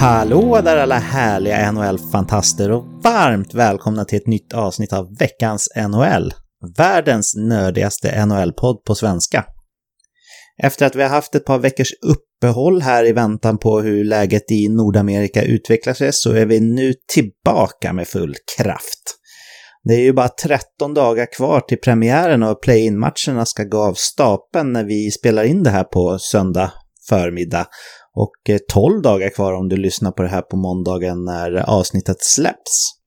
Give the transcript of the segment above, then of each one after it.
Hallå där alla härliga NHL-fantaster och varmt välkomna till ett nytt avsnitt av veckans NHL. Världens nördigaste NHL-podd på svenska. Efter att vi har haft ett par veckors uppehåll här i väntan på hur läget i Nordamerika utvecklar sig så är vi nu tillbaka med full kraft. Det är ju bara 13 dagar kvar till premiären och play-in-matcherna ska gå av stapeln när vi spelar in det här på söndag förmiddag. Och eh, 12 dagar kvar om du lyssnar på det här på måndagen när avsnittet släpps.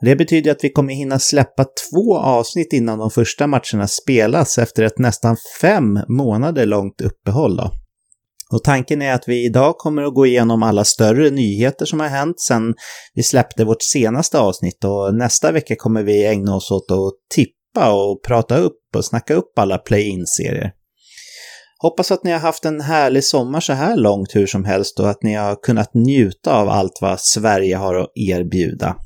Det betyder att vi kommer hinna släppa två avsnitt innan de första matcherna spelas efter ett nästan fem månader långt uppehåll. Då. Och tanken är att vi idag kommer att gå igenom alla större nyheter som har hänt sedan vi släppte vårt senaste avsnitt och nästa vecka kommer vi ägna oss åt att tippa och prata upp och snacka upp alla play-in-serier. Hoppas att ni har haft en härlig sommar så här långt hur som helst och att ni har kunnat njuta av allt vad Sverige har att erbjuda.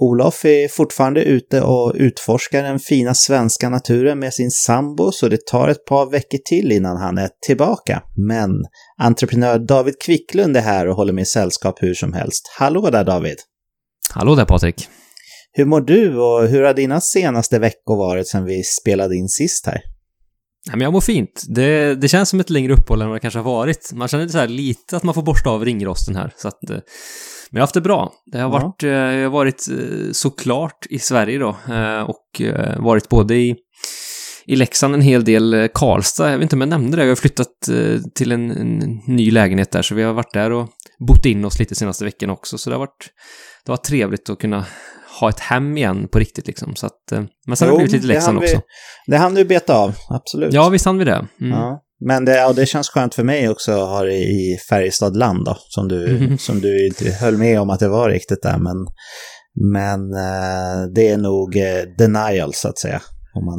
Olof är fortfarande ute och utforskar den fina svenska naturen med sin sambo så det tar ett par veckor till innan han är tillbaka. Men entreprenör David Kvicklund är här och håller med sällskap hur som helst. Hallå där David! Hallå där Patrik! Hur mår du och hur har dina senaste veckor varit sedan vi spelade in sist här? Ja, men jag mår fint. Det, det känns som ett längre uppehåll än vad det kanske har varit. Man känner så här lite att man får borsta av ringrosten här. Så att, eh, men jag har haft det bra. Det har varit, ja. jag har varit eh, såklart i Sverige då eh, och varit både i, i Leksand en hel del, Karlstad, jag vet inte om jag nämnde det, jag har flyttat till en, en ny lägenhet där så vi har varit där och bott in oss lite senaste veckan också så det har varit, det var trevligt att kunna ha ett hem igen på riktigt liksom. Så att, men sen jo, har det blivit lite Leksand också. Det hann du beta av, absolut. Ja, visst hann vi det. Mm. Ja. Men det, ja, det känns skönt för mig också att ha det i Färjestad land då, som du, mm. som du inte höll med om att det var riktigt där. Men, men eh, det är nog eh, denial så att säga.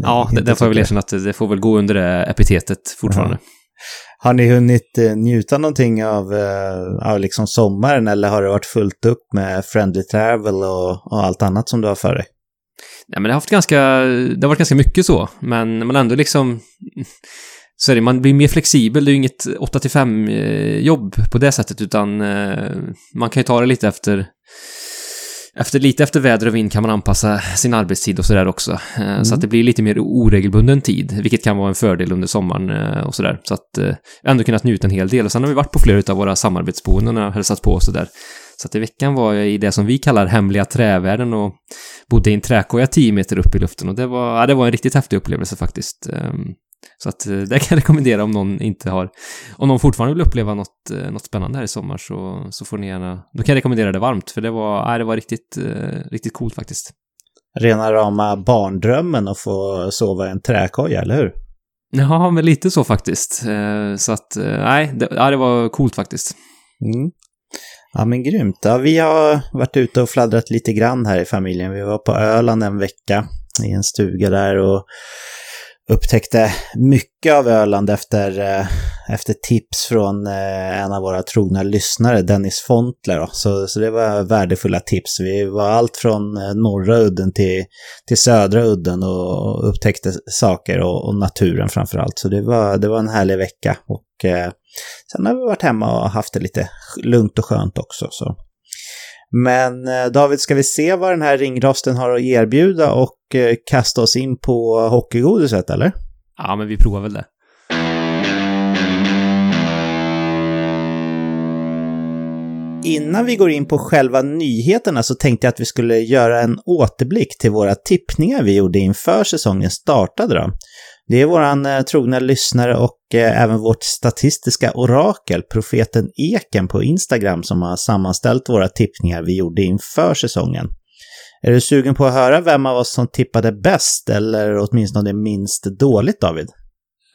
ja, det, det får jag väl erkänna att det får väl gå under det epitetet fortfarande. Mm. Har ni hunnit eh, njuta någonting av, eh, av liksom sommaren eller har det varit fullt upp med friendly travel och, och allt annat som du har för dig? Nej, men det har, haft ganska, det har varit ganska mycket så, men man ändå liksom... Så är det, man blir mer flexibel, det är ju inget 8-5 eh, jobb på det sättet, utan man kan ju ta det lite efter efter, lite efter väder och vind kan man anpassa sin arbetstid och sådär också. Mm. Så att det blir lite mer oregelbunden tid, vilket kan vara en fördel under sommaren eh, och sådär. Så att eh, ändå kunnat njuta en hel del. Och sen har vi varit på flera av våra samarbetsboenden och hälsat på och sådär. Så att i veckan var jag i det som vi kallar hemliga trävärlden och bodde i en träkoja 10 meter upp i luften och det var, ja, det var en riktigt häftig upplevelse faktiskt. Så att eh, det kan jag rekommendera om någon inte har, om någon fortfarande vill uppleva något, eh, något spännande här i sommar så, så får ni gärna, då kan jag rekommendera det varmt för det var, nej, det var riktigt, eh, riktigt coolt faktiskt. Rena rama barndrömmen att få sova i en träkoja, eller hur? Ja, men lite så faktiskt. Så att, nej, det, ja, det var coolt faktiskt. Mm. Ja, men grymt. Ja, vi har varit ute och fladdrat lite grann här i familjen. Vi var på Öland en vecka i en stuga där och upptäckte mycket av Öland efter, eh, efter tips från eh, en av våra trogna lyssnare, Dennis Fontler. Då. Så, så det var värdefulla tips. Vi var allt från eh, norra udden till, till södra udden och upptäckte saker och, och naturen framför allt. Så det var, det var en härlig vecka. Och eh, sen har vi varit hemma och haft det lite lugnt och skönt också. Så men eh, David, ska vi se vad den här ringrosten har att erbjuda och eh, kasta oss in på hockeygodiset, eller? Ja, men vi provar väl det. Innan vi går in på själva nyheterna så tänkte jag att vi skulle göra en återblick till våra tippningar vi gjorde inför säsongen startade. Då. Det är våran eh, trogna lyssnare och eh, även vårt statistiska orakel, profeten Eken på Instagram, som har sammanställt våra tippningar vi gjorde inför säsongen. Är du sugen på att höra vem av oss som tippade bäst, eller åtminstone minst dåligt, David?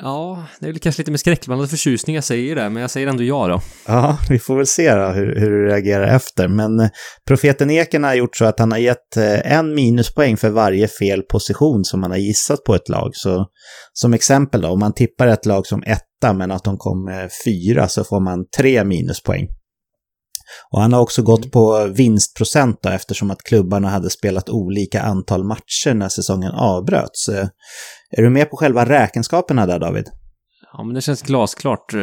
Ja, det är väl kanske lite med skräckblandad förtjusning jag säger det, men jag säger ändå ja då. Ja, vi får väl se då hur, hur du reagerar efter. Men eh, profeten Eken har gjort så att han har gett eh, en minuspoäng för varje fel position som man har gissat på ett lag. Så som exempel då, om man tippar ett lag som etta men att de kom eh, fyra så får man tre minuspoäng. Och han har också gått på vinstprocent då, eftersom att klubbarna hade spelat olika antal matcher när säsongen avbröts. Är du med på själva räkenskaperna där David? Ja, men det känns glasklart eh,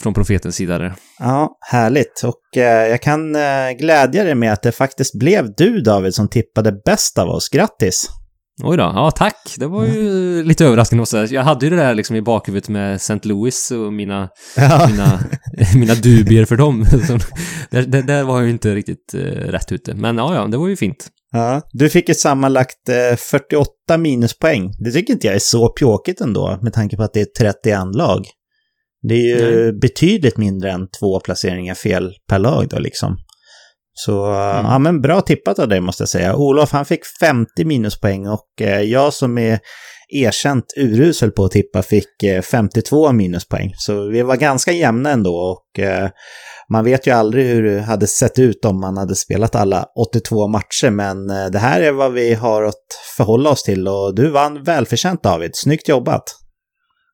från profetens sida där. Ja, härligt. Och eh, jag kan eh, glädja dig med att det faktiskt blev du, David, som tippade bäst av oss. Grattis! Oj då, ja tack. Det var ju lite överraskande måste jag säga. Jag hade ju det där liksom i bakhuvudet med St. Louis och mina, ja. mina, mina dubier för dem. Där, där, där, var jag ju inte riktigt uh, rätt ute. Men ja, ja, det var ju fint. Ja, du fick ju sammanlagt uh, 48 minuspoäng. Det tycker inte jag är så pjåkigt ändå, med tanke på att det är 31 lag. Det är ju Nej. betydligt mindre än två placeringar fel per lag då liksom. Så mm. ja, men bra tippat av dig måste jag säga. Olof han fick 50 minuspoäng och eh, jag som är erkänt urusel på att tippa fick eh, 52 minuspoäng. Så vi var ganska jämna ändå och eh, man vet ju aldrig hur det hade sett ut om man hade spelat alla 82 matcher. Men eh, det här är vad vi har att förhålla oss till och du vann välförtjänt David. Snyggt jobbat!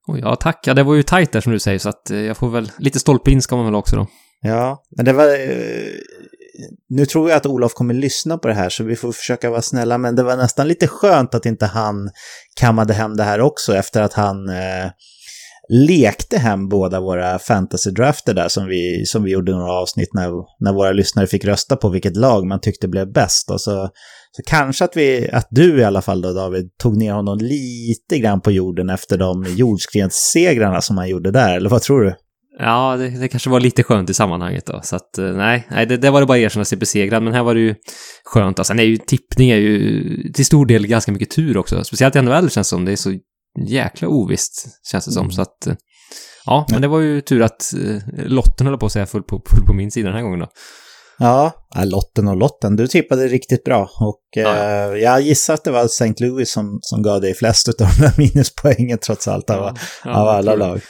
Oh, ja, tack. Ja, det var ju tajt där som du säger så att eh, jag får väl lite stolpe in ska man väl också då. Ja, men det var eh, nu tror jag att Olof kommer lyssna på det här så vi får försöka vara snälla, men det var nästan lite skönt att inte han kammade hem det här också efter att han eh, lekte hem båda våra fantasy-drafter där som vi, som vi gjorde några avsnitt när, när våra lyssnare fick rösta på vilket lag man tyckte blev bäst. Och så, så kanske att, vi, att du i alla fall då David tog ner honom lite grann på jorden efter de jordskredssegrarna som han gjorde där, eller vad tror du? Ja, det, det, kanske var lite skönt i sammanhanget då. Så att eh, nej, nej det, det var det bara att erkänna sig besegrad. Men här var det ju skönt. Alltså, nej, tippning är ju till stor del ganska mycket tur också. Speciellt i NHL känns det som. Det är så jäkla ovisst, känns det som. Mm. Så att eh, ja, men det var ju tur att eh, lotten höll på att säga full på, full på min sida den här gången då. Ja, lotten och lotten. Du tippade riktigt bra. Och ja. eh, jag gissar att det var St. Louis som, som gav dig flest av de där minuspoängen trots allt av, ja, ja, av alla lag.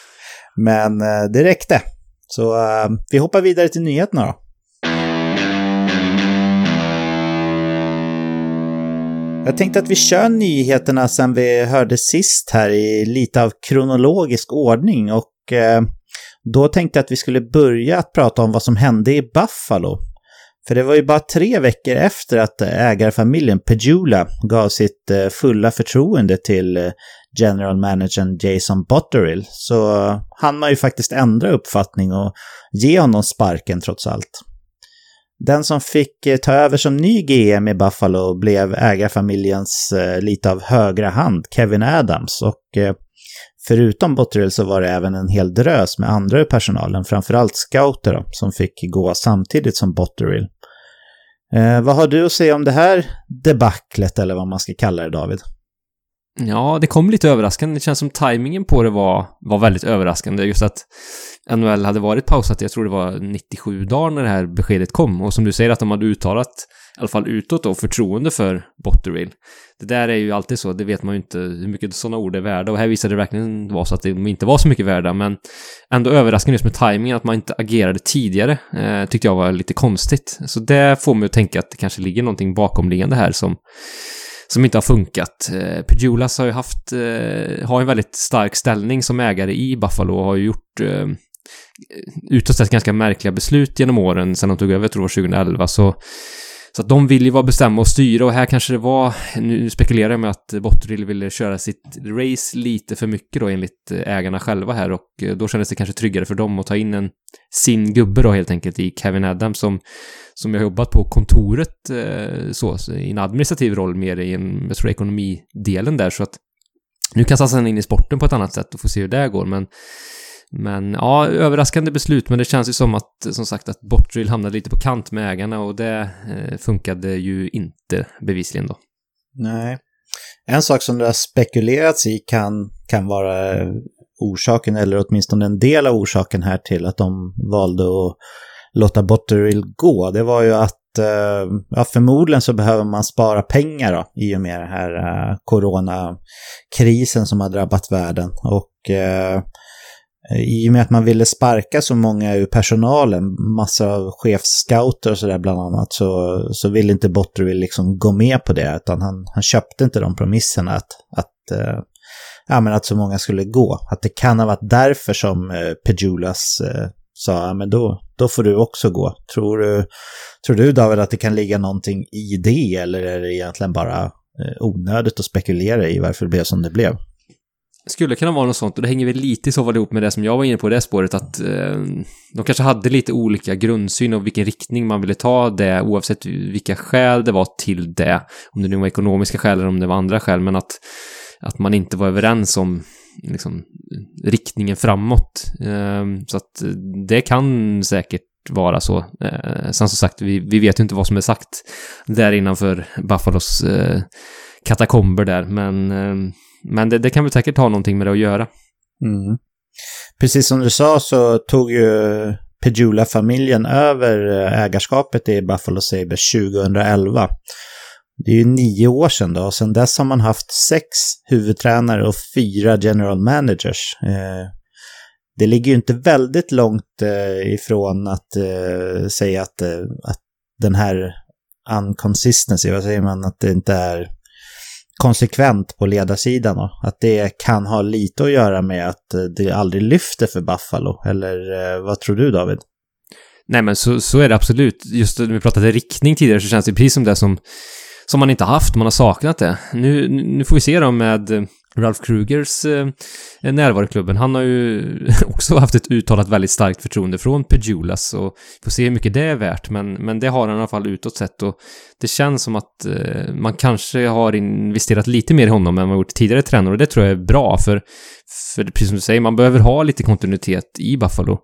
Men eh, det räckte. Så eh, vi hoppar vidare till nyheterna då. Jag tänkte att vi kör nyheterna sen vi hörde sist här i lite av kronologisk ordning och eh, då tänkte jag att vi skulle börja att prata om vad som hände i Buffalo. För det var ju bara tre veckor efter att ägarfamiljen Pejula gav sitt fulla förtroende till general managern Jason Botterill så eh, han man ju faktiskt ändra uppfattning och ge honom sparken trots allt. Den som fick eh, ta över som ny GM i Buffalo blev ägarfamiljens eh, lite av högra hand, Kevin Adams. Och eh, förutom Botterill så var det även en hel drös med andra i personalen, framförallt scouter då, som fick gå samtidigt som Botterill. Eh, vad har du att säga om det här debaclet, eller vad man ska kalla det, David? Ja, det kom lite överraskande. Det känns som tajmingen på det var, var väldigt överraskande. Just att NHL hade varit pausat, jag tror det var 97 dagar när det här beskedet kom. Och som du säger att de hade uttalat, i alla fall utåt då, förtroende för Botterill. Det där är ju alltid så, det vet man ju inte hur mycket sådana ord är värda. Och här visade det verkligen vara så att de inte var så mycket värda. Men ändå överraskande just med tajmingen, att man inte agerade tidigare, eh, tyckte jag var lite konstigt. Så det får mig att tänka att det kanske ligger någonting bakomliggande här som som inte har funkat. Eh, Pedulas har ju haft, eh, har en väldigt stark ställning som ägare i Buffalo och har ju gjort eh, utåt sett ganska märkliga beslut genom åren sen de tog över, tror jag var 2011, så så att de vill ju vara bestämma och styra och här kanske det var, nu spekulerar jag med att Botterill ville köra sitt race lite för mycket då enligt eh, ägarna själva här och eh, då kändes det kanske tryggare för dem att ta in en sin gubbe då helt enkelt i Kevin Adams som som jag har jobbat på kontoret eh, så, i en administrativ roll mer i en, jag tror ekonomidelen där. Så att nu kastas han in i sporten på ett annat sätt och får se hur det går. Men men ja, överraskande beslut, men det känns ju som att, som sagt, att Bottrill hamnade lite på kant med ägarna och det eh, funkade ju inte bevisligen då. Nej. En sak som det har spekulerats i kan, kan vara eh, orsaken, eller åtminstone en del av orsaken här till att de valde att låta Botterill gå, det var ju att eh, ja, förmodligen så behöver man spara pengar då, i och med den här eh, coronakrisen som har drabbat världen. Och eh, Eh, i och med att man ville sparka så många ur personalen, massor av chefscouter och sådär bland annat, så, så ville inte Botterville liksom gå med på det, utan han, han köpte inte de promisserna att, att, uh, ja, men att så många skulle gå. Att det kan ha varit därför som eh, uh, Pejulas uh, sa ja, men då, då får du också gå. Tror du, tror du David att det kan ligga någonting i det eller är det egentligen bara eh, onödigt att spekulera i varför det blev som det blev? Skulle kunna vara något sånt och det hänger väl lite i så fall ihop med det som jag var inne på, i det spåret att eh, de kanske hade lite olika grundsyn och vilken riktning man ville ta det oavsett vilka skäl det var till det. Om det nu var ekonomiska skäl eller om det var andra skäl, men att, att man inte var överens om liksom, riktningen framåt. Eh, så att eh, det kan säkert vara så. Eh, sen som sagt, vi, vi vet ju inte vad som är sagt där innanför Buffalos eh, katakomber där, men, eh, men det, det, kan väl säkert ha någonting med det att göra. Mm. Precis som du sa så tog ju Pejula-familjen över eh, ägarskapet i Buffalo Sabres 2011. Det är ju nio år sedan då, och sedan dess har man haft sex huvudtränare och fyra general managers. Eh, det ligger ju inte väldigt långt eh, ifrån att säga att, att den här unconsistency, vad säger man, att det inte är konsekvent på ledarsidan och att det kan ha lite att göra med att eh, det aldrig lyfter för Buffalo. Eller eh, vad tror du David? Nej men så, så är det absolut. Just när vi pratade riktning tidigare så känns det precis som det som, som man inte haft, man har saknat det. Nu, nu får vi se då med Ralph Krugers eh, närvaro i klubben. Han har ju också haft ett uttalat väldigt starkt förtroende från Pejulas och får se hur mycket det är värt, men, men det har han i alla fall utåt sett och det känns som att eh, man kanske har investerat lite mer i honom än man gjort tidigare tränare och det tror jag är bra för, för precis som du säger, man behöver ha lite kontinuitet i Buffalo.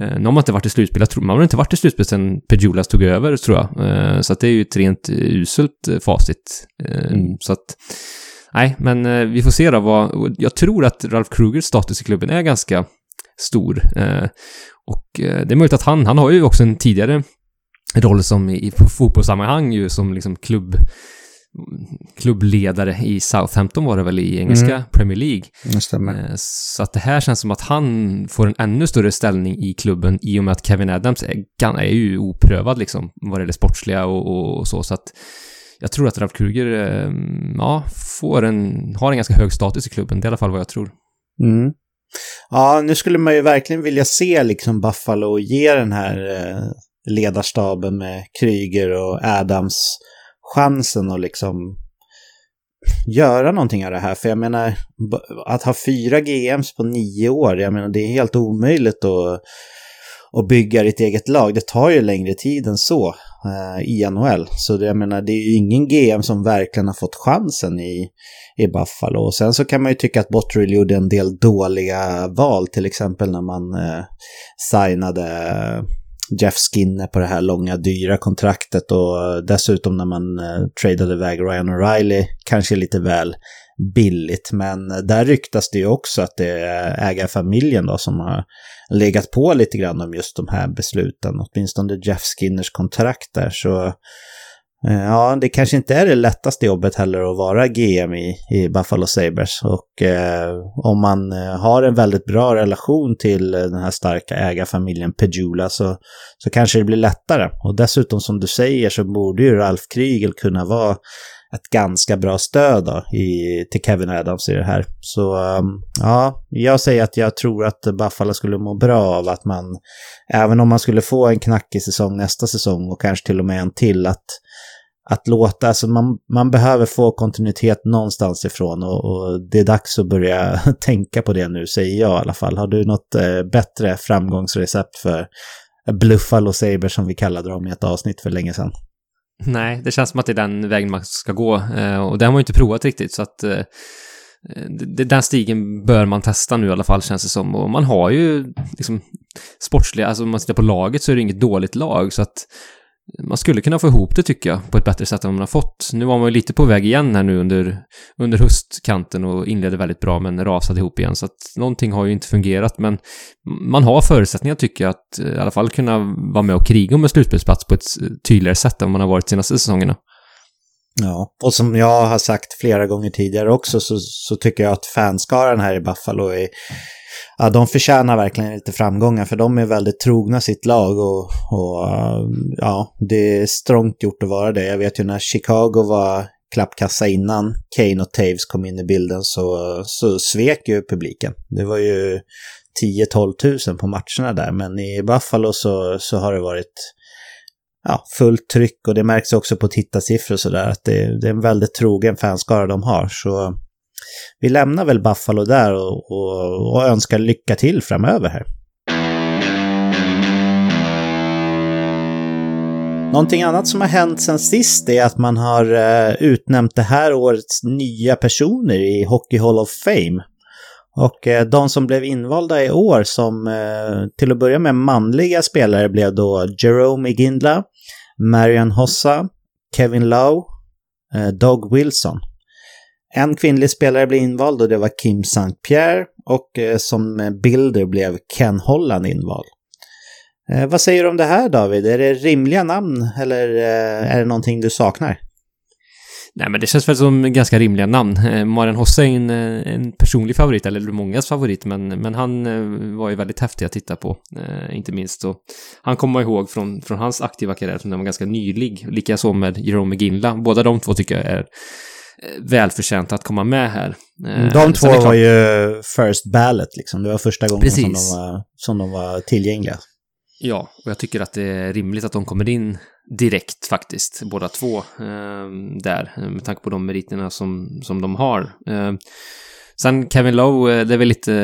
Eh, nu har man inte varit i slutspel, man har inte varit i slutspel sedan Pejulas tog över tror jag. Eh, så att det är ju ett rent uselt eh, facit. Eh, mm. Så att nej, men eh, vi får se då vad... Jag tror att Ralf Krugers status i klubben är ganska stor. Eh, och eh, det är möjligt att han, han har ju också en tidigare roll som i, fotbollssammanhang ju som liksom klubb klubbledare i Southampton var det väl i engelska mm. Premier League. Det stämmer. Så att det här känns som att han får en ännu större ställning i klubben i och med att Kevin Adams är, är ju oprövad liksom vad det gäller sportsliga och, och, och så. Så att jag tror att Ralf Kruger, ehm, ja, får en, har en ganska hög status i klubben. Det är i alla fall vad jag tror. Mm. Ja, nu skulle man ju verkligen vilja se liksom Buffalo ge den här eh, ledarstaben med Kryger och Adams chansen att liksom göra någonting av det här. För jag menar, att ha fyra GMs på nio år, jag menar det är helt omöjligt att, att bygga ditt eget lag. Det tar ju längre tid än så Eh, i NHL. Så det, jag menar, det är ju ingen GM som verkligen har fått chansen i, i Buffalo. Och sen så kan man ju tycka att Botterill gjorde en del dåliga val, till exempel när man eh, signade eh, Jeff Skinner på det här långa dyra kontraktet och dessutom när man eh, tradade iväg Ryan O'Reilly, kanske lite väl billigt. Men eh, där ryktas det ju också att det är ägarfamiljen då som har legat på lite grann om just de här besluten, åtminstone Jeff Skinners kontrakt där. Så eh, ja, det kanske inte är det lättaste jobbet heller att vara GM i, i Buffalo Sabres. Och eh, om man eh, har en väldigt bra relation till eh, den här starka ägarfamiljen Pejula så, så kanske det blir lättare. Och dessutom som du säger så borde ju Ralf Kriegel kunna vara ett ganska bra stöd då i, till Kevin Adams i det här. Så um, ja, jag säger att jag tror att Buffalo skulle må bra av att man, även om man skulle få en knackig säsong nästa säsong och kanske till och med en till, att, att låta, alltså man, man behöver få kontinuitet någonstans ifrån och, och det är dags att börja tänka på det nu, säger jag i alla fall. Har du något eh, bättre framgångsrecept för Bluffalo Saber som vi kallade dem i ett avsnitt för länge sedan? Nej, det känns som att det är den vägen man ska gå. Eh, och det har man ju inte provat riktigt, så att eh, den stigen bör man testa nu i alla fall, känns det som. Och man har ju liksom sportsliga, alltså om man tittar på laget så är det inget dåligt lag, så att man skulle kunna få ihop det tycker jag på ett bättre sätt än man har fått. Nu var man ju lite på väg igen här nu under, under höstkanten och inledde väldigt bra men rasade ihop igen så att någonting har ju inte fungerat men man har förutsättningar tycker jag att eh, i alla fall kunna vara med och kriga om en slutspelsplats på ett tydligare sätt än man har varit de senaste säsongerna. Ja, och som jag har sagt flera gånger tidigare också så, så tycker jag att fanskaran här i Buffalo är ja, de förtjänar verkligen lite framgångar för de är väldigt trogna sitt lag och, och ja, det är strångt gjort att vara det. Jag vet ju när Chicago var klappkassa innan Kane och Taves kom in i bilden så, så svek ju publiken. Det var ju 10-12 tusen på matcherna där, men i Buffalo så, så har det varit ja, fullt tryck och det märks också på tittarsiffror och sådär att det, det, är en väldigt trogen fanskara de har. Så vi lämnar väl Buffalo där och, och, och önskar lycka till framöver här. Någonting annat som har hänt sen sist är att man har eh, utnämnt det här årets nya personer i Hockey Hall of Fame. Och eh, de som blev invalda i år som eh, till att börja med manliga spelare blev då Jerome Igindla, Marian Hossa, Kevin Lowe, Doug Wilson. En kvinnlig spelare blev invald och det var Kim St. Pierre och eh, som eh, bilder blev Ken Holland invald. Eh, vad säger du om det här David? Är det rimliga namn eller eh, är det någonting du saknar? Nej, men det känns väl som ganska rimliga namn. Eh, Maren Hosse är en, eh, en personlig favorit, eller mångas favorit, men, men han eh, var ju väldigt häftig att titta på, eh, inte minst. Och han kommer man ihåg från, från hans aktiva karriär som den var ganska nylig, likaså med Jerome Ginla. Båda de två tycker jag är välförtjänta att komma med här. Mm, de två var ju first ballot liksom. Det var första gången som de, var, som de var tillgängliga. Ja, och jag tycker att det är rimligt att de kommer in direkt faktiskt, båda två eh, där, med tanke på de meriterna som, som de har. Eh, sen Kevin Lowe, eh, det är väl lite,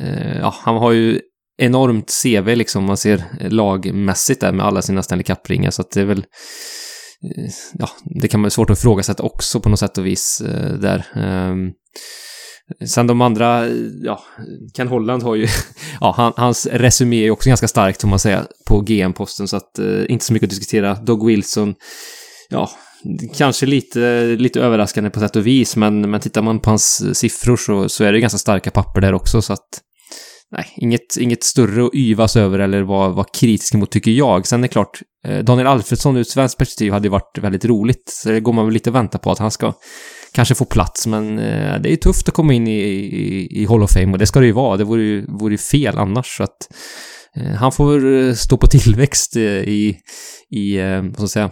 eh, ja, han har ju enormt CV liksom, man ser lagmässigt där med alla sina Stanley Cup-ringar, så att det är väl eh, ja, det kan vara svårt att ifrågasätta också på något sätt och vis eh, där. Ehm, sen de andra, ja, Ken Holland har ju, ja, han, hans resumé är också ganska starkt, om man säga på GM-posten, så att eh, inte så mycket att diskutera. Doug Wilson, ja, kanske lite, lite överraskande på sätt och vis, men, men tittar man på hans eh, siffror så, så är det ganska starka papper där också, så att nej, inget, inget större att yvas över eller vara var kritisk mot, tycker jag. Sen är det klart, eh, Daniel Alfredsson ur ett svenskt perspektiv hade ju varit väldigt roligt, så det går man väl lite och vänta på att han ska kanske få plats, men eh, det är tufft att komma in i, i, i Hall of Fame och det ska det ju vara. Det vore ju, vore ju fel annars, så att eh, han får eh, stå på tillväxt eh, i, i eh, vad ska jag säga,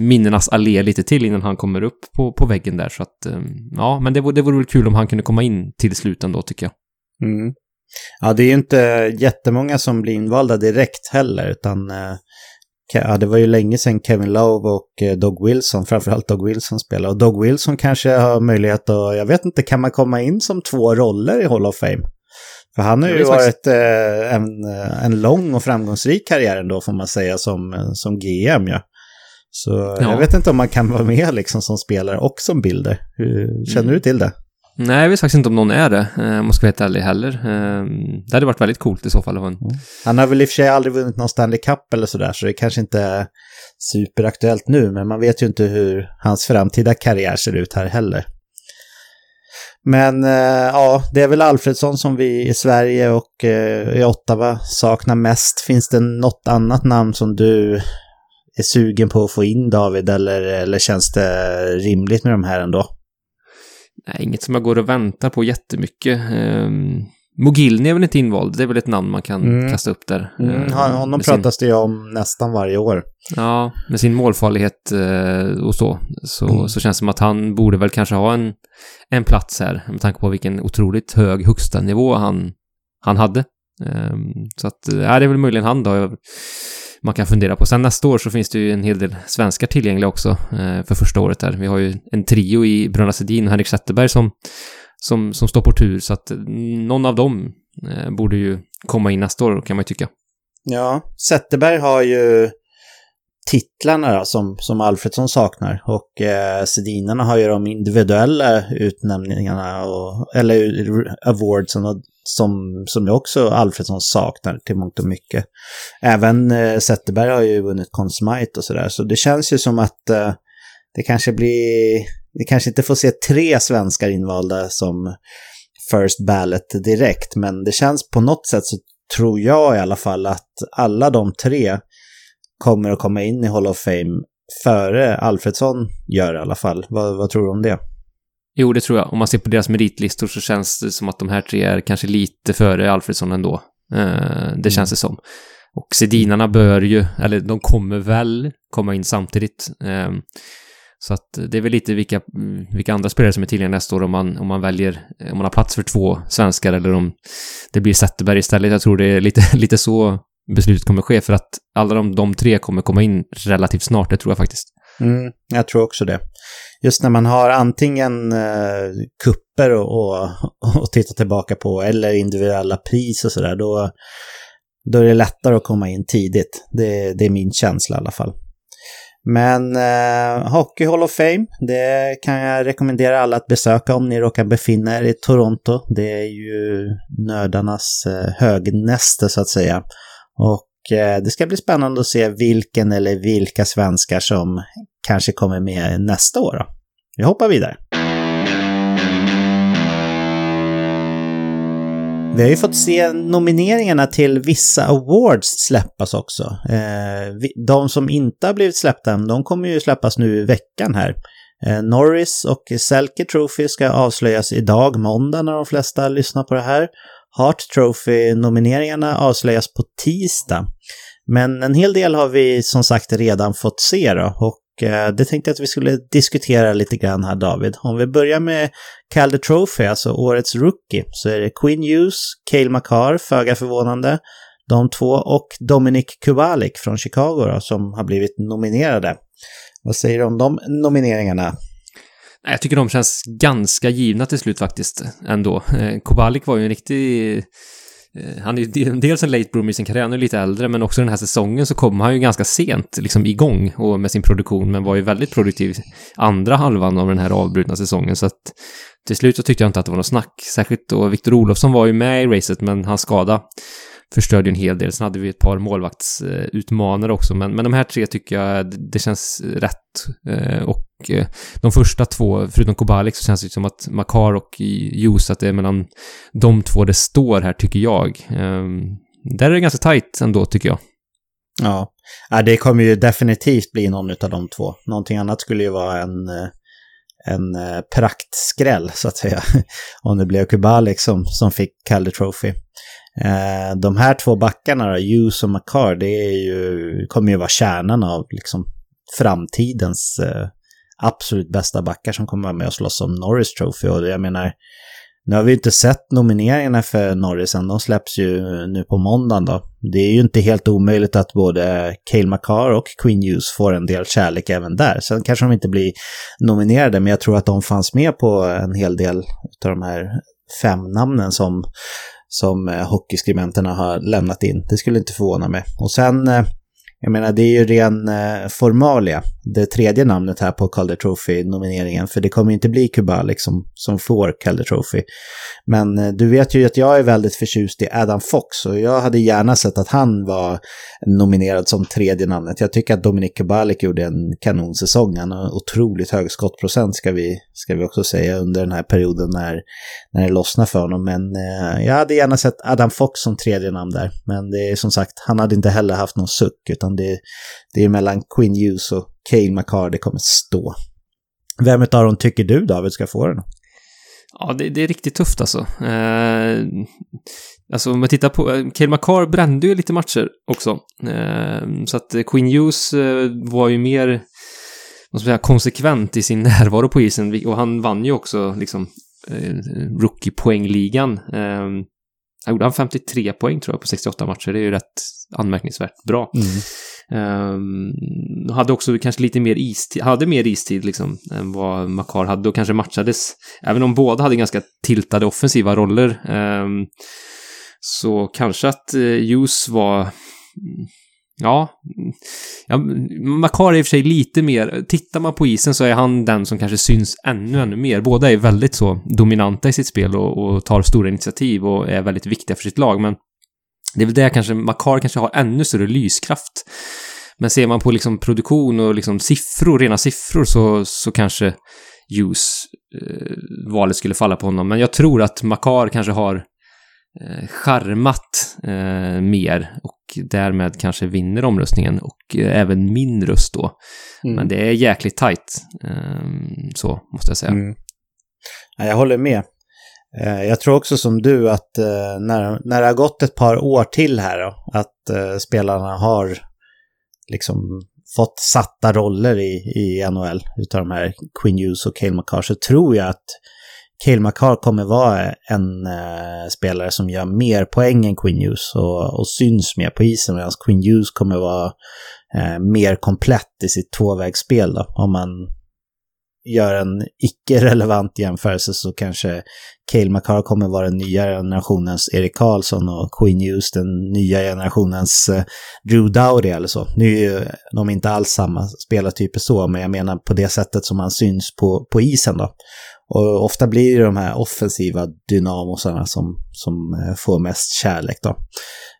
minnenas allé lite till innan han kommer upp på, på väggen där. Så att, ja, men det, vore, det vore väl kul om han kunde komma in till slut ändå tycker jag. Mm. Ja, det är ju inte jättemånga som blir invalda direkt heller, utan Ja, det var ju länge sedan Kevin Love och eh, Doug Wilson, framförallt Doug Wilson spelade. Och Doug Wilson kanske har möjlighet att, jag vet inte, kan man komma in som två roller i Hall of Fame? För han har ju varit eh, en, eh, en lång och framgångsrik karriär ändå får man säga som, som GM ja. Så ja. jag vet inte om man kan vara med liksom som spelare och som bilder. Hur, känner mm. du till det? Nej, jag vet faktiskt inte om någon är det, eh, om jag ska vara helt ärlig heller. Eh, det hade varit väldigt coolt i så fall. Mm. Han har väl i och för sig aldrig vunnit någon Stanley Cup eller sådär, så det kanske inte är superaktuellt nu, men man vet ju inte hur hans framtida karriär ser ut här heller. Men eh, ja, det är väl Alfredsson som vi i Sverige och i Ottawa saknar mest. Finns det något annat namn som du är sugen på att få in David, eller, eller känns det rimligt med de här ändå? Nej, inget som jag går och väntar på jättemycket. Um, Mogilny är väl inte invald, det är väl ett namn man kan mm. kasta upp där. Mm, ehm, honom pratas sin... det ju om nästan varje år. Ja, med sin målfarlighet uh, och så, så, mm. så känns det som att han borde väl kanske ha en, en plats här, med tanke på vilken otroligt hög högsta nivå han, han hade. Um, så att, ja, det är väl möjligen han då man kan fundera på. Sen nästa år så finns det ju en hel del svenskar tillgängliga också eh, för första året där. Vi har ju en trio i Bröderna Sedin och Henrik Zetterberg som, som, som står på tur, så att mm, någon av dem eh, borde ju komma in nästa år kan man ju tycka. Ja, Zetterberg har ju titlarna då, som, som Alfredsson saknar. Och eh, Sedinarna har ju de individuella utnämningarna, och, eller awardsen och som, som jag också Alfredsson saknar till mångt och mycket. Även eh, Zetterberg har ju vunnit Consmite och sådär, så det känns ju som att eh, det kanske blir... Vi kanske inte får se tre svenskar invalda som first ballot direkt, men det känns på något sätt så tror jag i alla fall att alla de tre kommer att komma in i Hall of Fame före Alfredsson gör i alla fall. Vad, vad tror du om det? Jo, det tror jag. Om man ser på deras meritlistor så känns det som att de här tre är kanske lite före Alfredsson ändå. Eh, det känns det som. Och Sedinarna bör ju, eller de kommer väl komma in samtidigt. Eh, så att det är väl lite vilka, vilka andra spelare som är tillgängliga nästa år om man, om man väljer, om man har plats för två svenskar eller om det blir Zetterberg istället. Jag tror det är lite, lite så beslutet kommer ske för att alla de, de tre kommer komma in relativt snart, det tror jag faktiskt. Mm, jag tror också det just när man har antingen eh, kupper och, och, och titta tillbaka på eller individuella pris och sådär, då, då är det lättare att komma in tidigt. Det, det är min känsla i alla fall. Men eh, Hockey Hall of Fame, det kan jag rekommendera alla att besöka om ni råkar befinna er i Toronto. Det är ju nördarnas eh, högnäste så att säga. Och eh, det ska bli spännande att se vilken eller vilka svenskar som kanske kommer med nästa år. Då. Vi hoppar vidare. Vi har ju fått se nomineringarna till vissa awards släppas också. Eh, de som inte har blivit släppta än, de kommer ju släppas nu i veckan här. Eh, Norris och Selke Trophy ska avslöjas idag, måndag, när de flesta lyssnar på det här. Hart Trophy-nomineringarna avslöjas på tisdag. Men en hel del har vi som sagt redan fått se då, och Eh, det tänkte jag att vi skulle diskutera lite grann här David. Om vi börjar med Calder Trophy, alltså årets rookie, så är det Quinn Hughes, Cale Makar, föga förvånande, de två och Dominic Kubalik från Chicago då, som har blivit nominerade. Vad säger du om de nomineringarna? Jag tycker de känns ganska givna till slut faktiskt, ändå. Eh, Kubalik var ju en riktig Eh, han är ju dels en late bloomer i sin karriär, han är lite äldre, men också den här säsongen så kom han ju ganska sent liksom igång och med sin produktion, men var ju väldigt produktiv andra halvan av den här avbrutna säsongen, så att till slut så tyckte jag inte att det var något snack, särskilt då Viktor Olofsson var ju med i racet, men hans skada förstörde ju en hel del. Sen hade vi ett par målvaktsutmanare också, men, men de här tre tycker jag, det känns rätt. Eh, och eh, de första två, förutom Kobalik, så känns det som att Makar och Jus, att det är mellan de två det står här, tycker jag. Eh, där är det ganska tajt ändå, tycker jag. Ja, det kommer ju definitivt bli någon av de två. Någonting annat skulle ju vara en, en praktskräll, så att säga. Om det blev Kubalik som, som fick Calder Trophy. Eh, de här två backarna, då, Hughes och McCarr, det är ju, kommer ju vara kärnan av liksom, framtidens eh, absolut bästa backar som kommer vara med och slåss om Norris Trophy. Och jag menar, nu har vi inte sett nomineringarna för Norris än, de släpps ju nu på måndagen då. Det är ju inte helt omöjligt att både Cale Makar och Queen Hughes får en del kärlek även där. Sen kanske de inte blir nominerade, men jag tror att de fanns med på en hel del av de här fem namnen som som eh, hockeyskribenterna har lämnat in. Det skulle inte förvåna mig. Och sen eh, jag menar, det är ju ren eh, formalia, det tredje namnet här på Calder Trophy-nomineringen, för det kommer inte bli Kubalik som, som får Calder Trophy. Men eh, du vet ju att jag är väldigt förtjust i Adam Fox och jag hade gärna sett att han var nominerad som tredje namnet. Jag tycker att Dominic Kubalik gjorde en kanonsäsong. Han har otroligt hög skottprocent ska vi, ska vi också säga under den här perioden när, när det lossnar för honom. Men eh, jag hade gärna sett Adam Fox som tredje namn där. Men det är som sagt, han hade inte heller haft någon suck utan det, det är mellan Quinn Hughes och Cale McCarr det kommer stå. Vem av dem tycker du David ska få den? Ja, det, det är riktigt tufft alltså. Eh, alltså om man tittar på, eh, Cale McCarr brände ju lite matcher också. Eh, så att Quinn Hughes eh, var ju mer, vad ska säga, konsekvent i sin närvaro på isen och han vann ju också liksom eh, rookie-poängligan. Eh, han gjorde han 53 poäng tror jag på 68 matcher. Det är ju rätt anmärkningsvärt bra. Mm. Um, hade också kanske lite mer istid, hade mer istid liksom än vad Makar hade och kanske matchades. Även om båda hade ganska tiltade offensiva roller. Um, så kanske att uh, Hughes var Ja, ja Makar är i och för sig lite mer, tittar man på isen så är han den som kanske syns ännu, ännu mer. Båda är väldigt så dominanta i sitt spel och, och tar stora initiativ och är väldigt viktiga för sitt lag, men det är väl det kanske, Makar kanske har ännu större lyskraft. Men ser man på liksom produktion och liksom siffror, rena siffror, så, så kanske Hughes eh, valet skulle falla på honom. Men jag tror att Makar kanske har charmat eh, mer och därmed kanske vinner omröstningen och eh, även min röst då. Mm. Men det är jäkligt tajt, eh, så måste jag säga. Mm. Ja, jag håller med. Eh, jag tror också som du att eh, när, när det har gått ett par år till här då, att eh, spelarna har liksom fått satta roller i, i NHL utav de här Quinn Hughes och Cale McCarr så tror jag att Cale Makar kommer vara en eh, spelare som gör mer poäng än Quinn Hughes och, och syns mer på isen medan Quinn Hughes kommer vara eh, mer komplett i sitt tvåvägsspel då, om man gör en icke-relevant jämförelse så kanske Cale Makar kommer vara den nya generationens Erik Karlsson och Queen Hughes den nya generationens eh, Drew Dowdy eller så. Nu är ju de inte alls samma spelartyper så, men jag menar på det sättet som han syns på, på isen då. Och ofta blir det de här offensiva dynamosarna som, som eh, får mest kärlek då.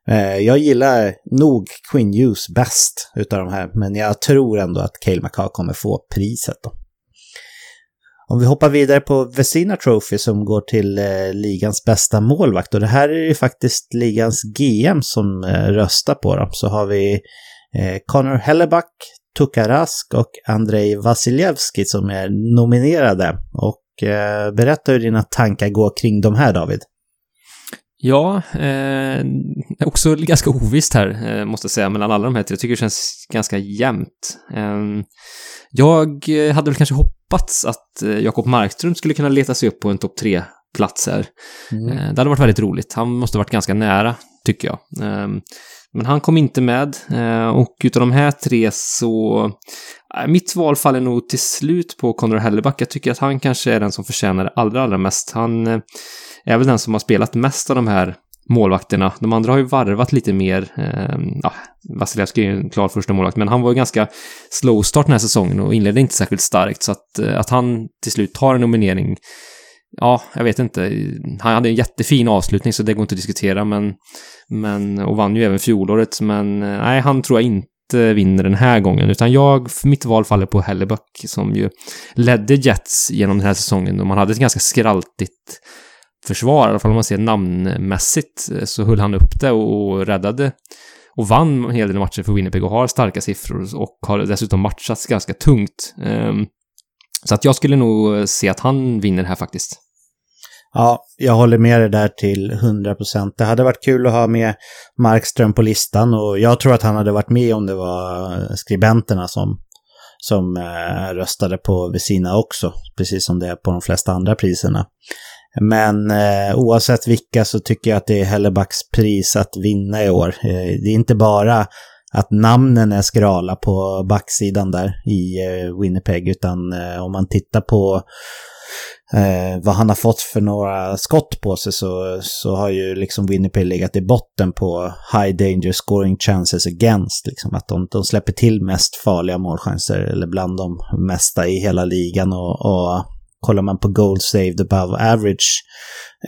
Eh, jag gillar nog Queen Hughes bäst utav de här, men jag tror ändå att Cale McCarr kommer få priset då. Om vi hoppar vidare på Vesina Trophy som går till eh, ligans bästa målvakt och det här är ju faktiskt ligans GM som eh, röstar på dem. Så har vi eh, Connor Helleback, Tukarask och Andrei Vasiljevski som är nominerade. Och eh, berätta hur dina tankar går kring de här David. Ja, eh, också ganska ovisst här, eh, måste jag säga, mellan alla de här tre. Jag tycker det känns ganska jämnt. Eh, jag hade väl kanske hoppats att eh, Jakob Markström skulle kunna leta sig upp på en topp tre-plats här. Mm. Eh, det hade varit väldigt roligt. Han måste ha varit ganska nära, tycker jag. Men han kom inte med eh, och utav de här tre så... Eh, mitt val faller nog till slut på Conor Helleback. Jag tycker att han kanske är den som förtjänar det allra, allra mest. Han eh, är väl den som har spelat mest av de här målvakterna. De andra har ju varvat lite mer. Ja, Vasilevski är en klar första målvakt, men han var ju ganska slow start den här säsongen och inledde inte särskilt starkt. Så att, att han till slut tar en nominering, ja, jag vet inte. Han hade en jättefin avslutning så det går inte att diskutera, men, men och vann ju även fjolåret. Men eh, nej, han tror jag inte vinner den här gången, utan jag, mitt val faller på Hellebuck som ju ledde Jets genom den här säsongen och man hade ett ganska skraltigt försvar, i alla fall om man ser namnmässigt, eh, så höll han upp det och räddade och vann en hel del matcher för Winnipeg och har starka siffror och har dessutom matchats ganska tungt. Um, så att jag skulle nog se att han vinner här faktiskt. Ja, jag håller med dig där till 100%. Det hade varit kul att ha med Markström på listan och jag tror att han hade varit med om det var skribenterna som, som eh, röstade på Vesina också, precis som det är på de flesta andra priserna. Men eh, oavsett vilka så tycker jag att det är Hellebacks pris att vinna i år. Eh, det är inte bara att namnen är skrala på backsidan där i eh, Winnipeg, utan eh, om man tittar på eh, vad han har fått för några skott på sig så, så har ju liksom Winnipeg legat i botten på high danger scoring chances against. Liksom att de, de släpper till mest farliga målchanser, eller bland de mesta i hela ligan. och, och kollar man på gold saved above average,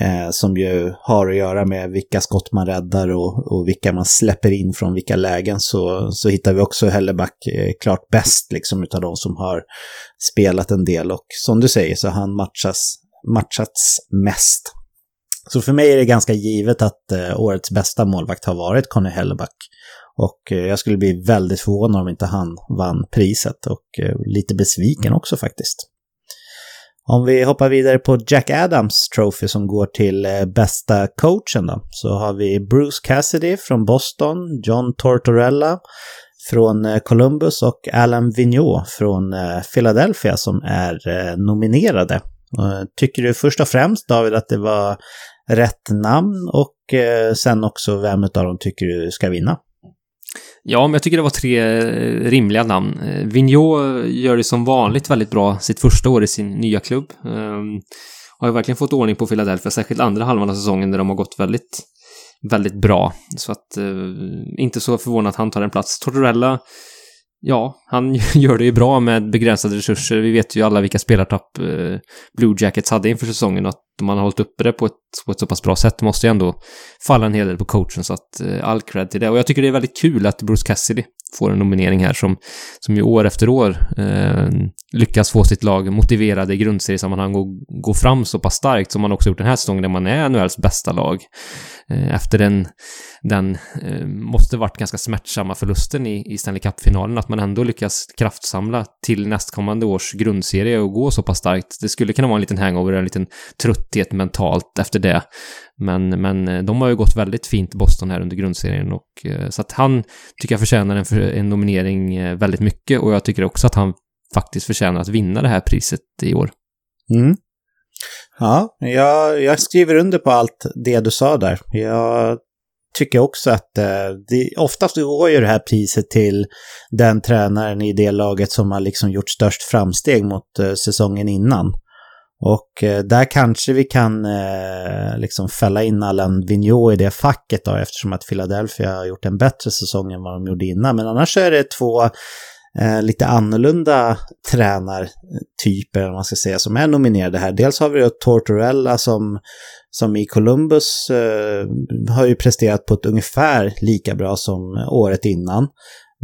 eh, som ju har att göra med vilka skott man räddar och, och vilka man släpper in från vilka lägen, så, så hittar vi också Helleback eh, klart bäst liksom utav de som har spelat en del. Och som du säger så har han matchas, matchats mest. Så för mig är det ganska givet att eh, årets bästa målvakt har varit Conny Helleback. Och eh, jag skulle bli väldigt förvånad om inte han vann priset och eh, lite besviken också faktiskt. Om vi hoppar vidare på Jack Adams Trophy som går till eh, bästa coachen då, så har vi Bruce Cassidy från Boston, John Tortorella från eh, Columbus och Alan Vigneault från eh, Philadelphia som är nominerade. Tycker du först och främst David att det var rätt namn och sen också vem av dem tycker du ska vinna? Ja, men jag tycker det var tre eh, rimliga namn. Eh, Vigneault eh, gör det som vanligt väldigt bra sitt första år i sin nya klubb. Um, har ju verkligen fått ordning på Philadelphia, särskilt andra halvan av säsongen där de har gått väldigt, väldigt bra. Så att, uh, inte så förvånad att han tar en plats. Tortorella ja, han gör det ju bra med begränsade resurser. Vi vet ju alla vilka spelartapp eh, Blue Jackets hade inför säsongen. och Att man har hållit uppe det på ett, på ett så pass bra sätt måste ju ändå falla en hel del på coachen. Så att eh, all cred till det. Och jag tycker det är väldigt kul att Bruce Cassidy får en nominering här som, som ju år efter år eh, lyckas få sitt lag motiverade i grundseriesammanhang och gå fram så pass starkt som man också gjort den här säsongen där man är NHLs bästa lag. Eh, efter den, den eh, måste varit ganska smärtsamma förlusten i, i Stanley Cup-finalen, att man ändå lyckas kraftsamla till nästkommande års grundserie och gå så pass starkt. Det skulle kunna vara en liten hangover, en liten trötthet mentalt efter det. Men, men eh, de har ju gått väldigt fint Boston här under grundserien och eh, så att han tycker jag förtjänar en, en nominering eh, väldigt mycket och jag tycker också att han faktiskt förtjänar att vinna det här priset i år. Mm. Ja, jag, jag skriver under på allt det du sa där. Jag tycker också att eh, det, oftast går ju det här priset till den tränaren i det laget som har liksom gjort störst framsteg mot eh, säsongen innan. Och eh, där kanske vi kan eh, liksom fälla in Allan Vigneault i det facket då eftersom att Philadelphia har gjort en bättre säsong än vad de gjorde innan. Men annars är det två eh, lite annorlunda tränartyper, om man ska säga, som är nominerade här. Dels har vi Tortorella som, som i Columbus eh, har ju presterat på ett ungefär lika bra som året innan.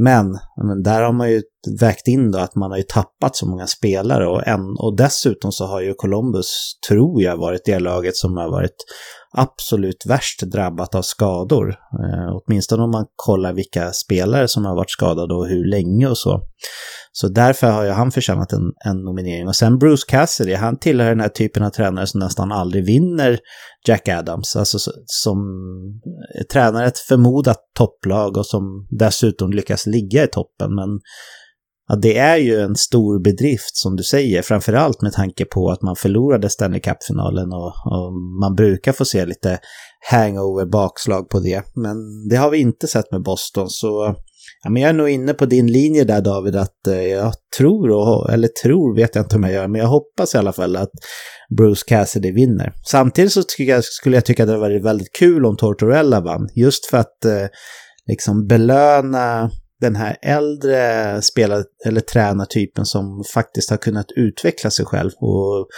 Men, men där har man ju vägt in då att man har ju tappat så många spelare och, en, och dessutom så har ju Columbus, tror jag, varit det laget som har varit absolut värst drabbat av skador. Eh, åtminstone om man kollar vilka spelare som har varit skadade och hur länge och så. Så därför har ju han förtjänat en, en nominering. Och sen Bruce Cassidy, han tillhör den här typen av tränare som nästan aldrig vinner Jack Adams. Alltså som tränar ett förmodat topplag och som dessutom lyckas ligga i toppen. Men Ja, det är ju en stor bedrift som du säger, framförallt med tanke på att man förlorade Stanley Cup-finalen och, och, man brukar få se lite hangover, bakslag på det. Men det har vi inte sett med Boston, så ja, men jag är nog inne på din linje där David, att eh, jag tror, och, eller tror vet jag inte om jag gör, men jag hoppas i alla fall att Bruce Cassidy vinner. Samtidigt så jag, skulle jag tycka att det hade varit väldigt kul om Tortorella vann, just för att eh, liksom belöna den här äldre spelare, eller tränartypen som faktiskt har kunnat utveckla sig själv och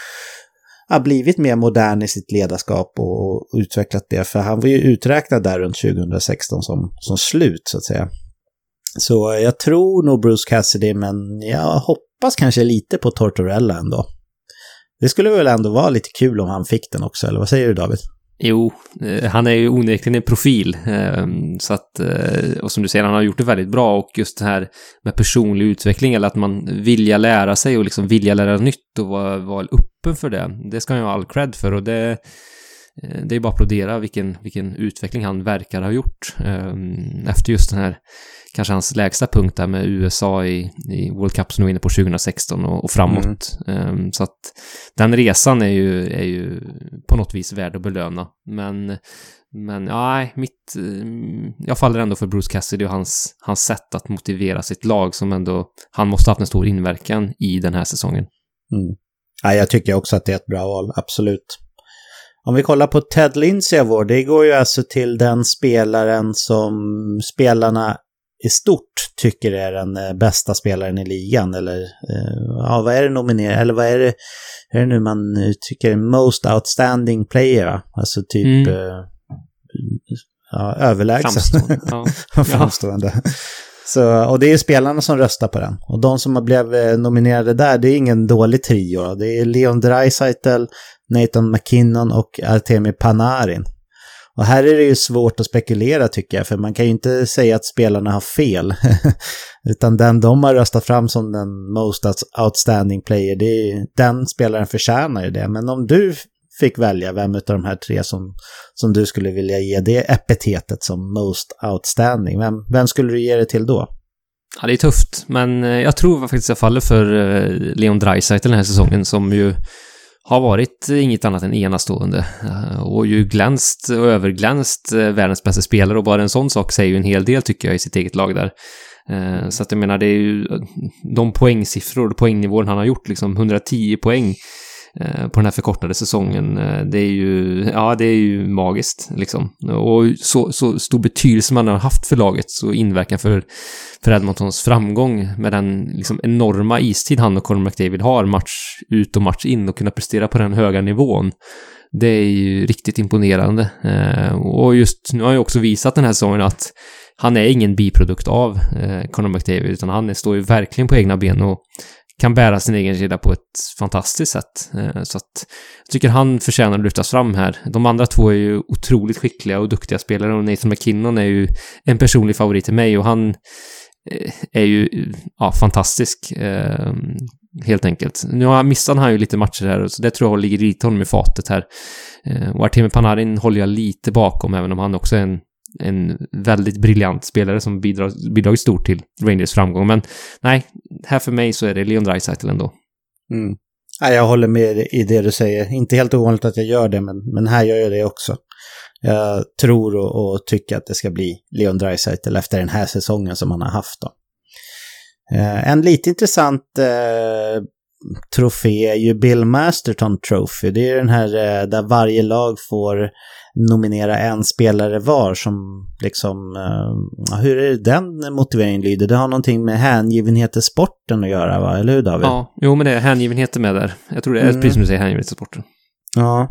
har blivit mer modern i sitt ledarskap och utvecklat det. För han var ju uträknad där runt 2016 som, som slut så att säga. Så jag tror nog Bruce Cassidy, men jag hoppas kanske lite på Tortorella ändå. Det skulle väl ändå vara lite kul om han fick den också, eller vad säger du David? Jo, eh, han är ju onekligen en profil. Ehm, så att, eh, och som du säger, han har gjort det väldigt bra och just det här med personlig utveckling eller att man vilja lära sig och liksom vilja lära nytt och vara, vara öppen för det. Det ska han ju ha all cred för och det, det är bara att applådera vilken, vilken utveckling han verkar ha gjort ehm, efter just den här kanske hans lägsta punkt där med USA i, i World Cup som nu är inne på 2016 och, och framåt. Mm. Um, så att den resan är ju, är ju på något vis värd att belöna. Men, men ja, mitt, mm, jag faller ändå för Bruce Cassidy och hans, hans sätt att motivera sitt lag som ändå, han måste ha haft en stor inverkan i den här säsongen. Mm. Ja, jag tycker också att det är ett bra val, absolut. Om vi kollar på Ted Lindsey Award, det går ju alltså till den spelaren som spelarna i stort tycker är den eh, bästa spelaren i ligan. Eller eh, ja, vad är det nominerat? Eller vad är det, är det nu man tycker most outstanding player? Alltså typ mm. eh, ja, överlägsen. Framstående. Ja. Framstående. Så, och det är spelarna som röstar på den. Och de som har blivit eh, nominerade där, det är ingen dålig trio. Det är Leon Draisaitl, Nathan McKinnon och Artemi Panarin. Och här är det ju svårt att spekulera tycker jag, för man kan ju inte säga att spelarna har fel. Utan den de har röstat fram som den most outstanding player, det är, den spelaren förtjänar ju det. Men om du fick välja vem av de här tre som, som du skulle vilja ge det epitetet som most outstanding, vem, vem skulle du ge det till då? Ja, det är tufft, men eh, jag tror faktiskt jag faller för eh, Leon Draisaitl den här säsongen som ju har varit inget annat än enastående eh, och ju glänst och överglänst världens bästa spelare och bara en sån sak säger ju en hel del tycker jag i sitt eget lag där. Så att jag menar, det är ju de poängsiffror, poängnivån han har gjort, liksom 110 poäng Eh, på den här förkortade säsongen. Eh, det är ju, ja, det är ju magiskt liksom. Och så, så stor betydelse man har haft för laget och inverkan för, för Edmontons framgång med den liksom enorma istid han och Conor McDavid har match ut och match in och kunna prestera på den höga nivån. Det är ju riktigt imponerande. Eh, och just nu har jag också visat den här säsongen att han är ingen biprodukt av Conor McDavid, utan han står ju verkligen på egna ben och kan bära sin egen kedja på ett fantastiskt sätt. Eh, så att jag tycker han förtjänar att lyftas fram här. De andra två är ju otroligt skickliga och duktiga spelare och Nathan McKinnon är ju en personlig favorit till mig och han eh, är ju ja, fantastisk. Eh, helt enkelt. Nu har missat han ju lite matcher här, så det tror jag ligger lite honom i fatet här. Och Artemi Panarin håller jag lite bakom, även om han också är en en väldigt briljant spelare som bidrar, bidragit stort till Rangers framgång. Men nej, här för mig så är det Leon Draisaitl ändå. Mm. Ja, jag håller med i det du säger. Inte helt ovanligt att jag gör det, men, men här gör jag det också. jag tror och, och tycker att det ska bli Leon Draisaitl efter den här säsongen som han har haft. Då. Eh, en lite intressant eh, trofé är ju Bill Masterton Trophy. Det är den här eh, där varje lag får nominera en spelare var som liksom, uh, hur är det den motiveringen lyder? Det har någonting med hängivenhet till sporten att göra va, eller hur David? Ja, jo men det är hängivenheten med där. Jag tror det är mm. precis som du säger, hängivenhet till sporten. Ja,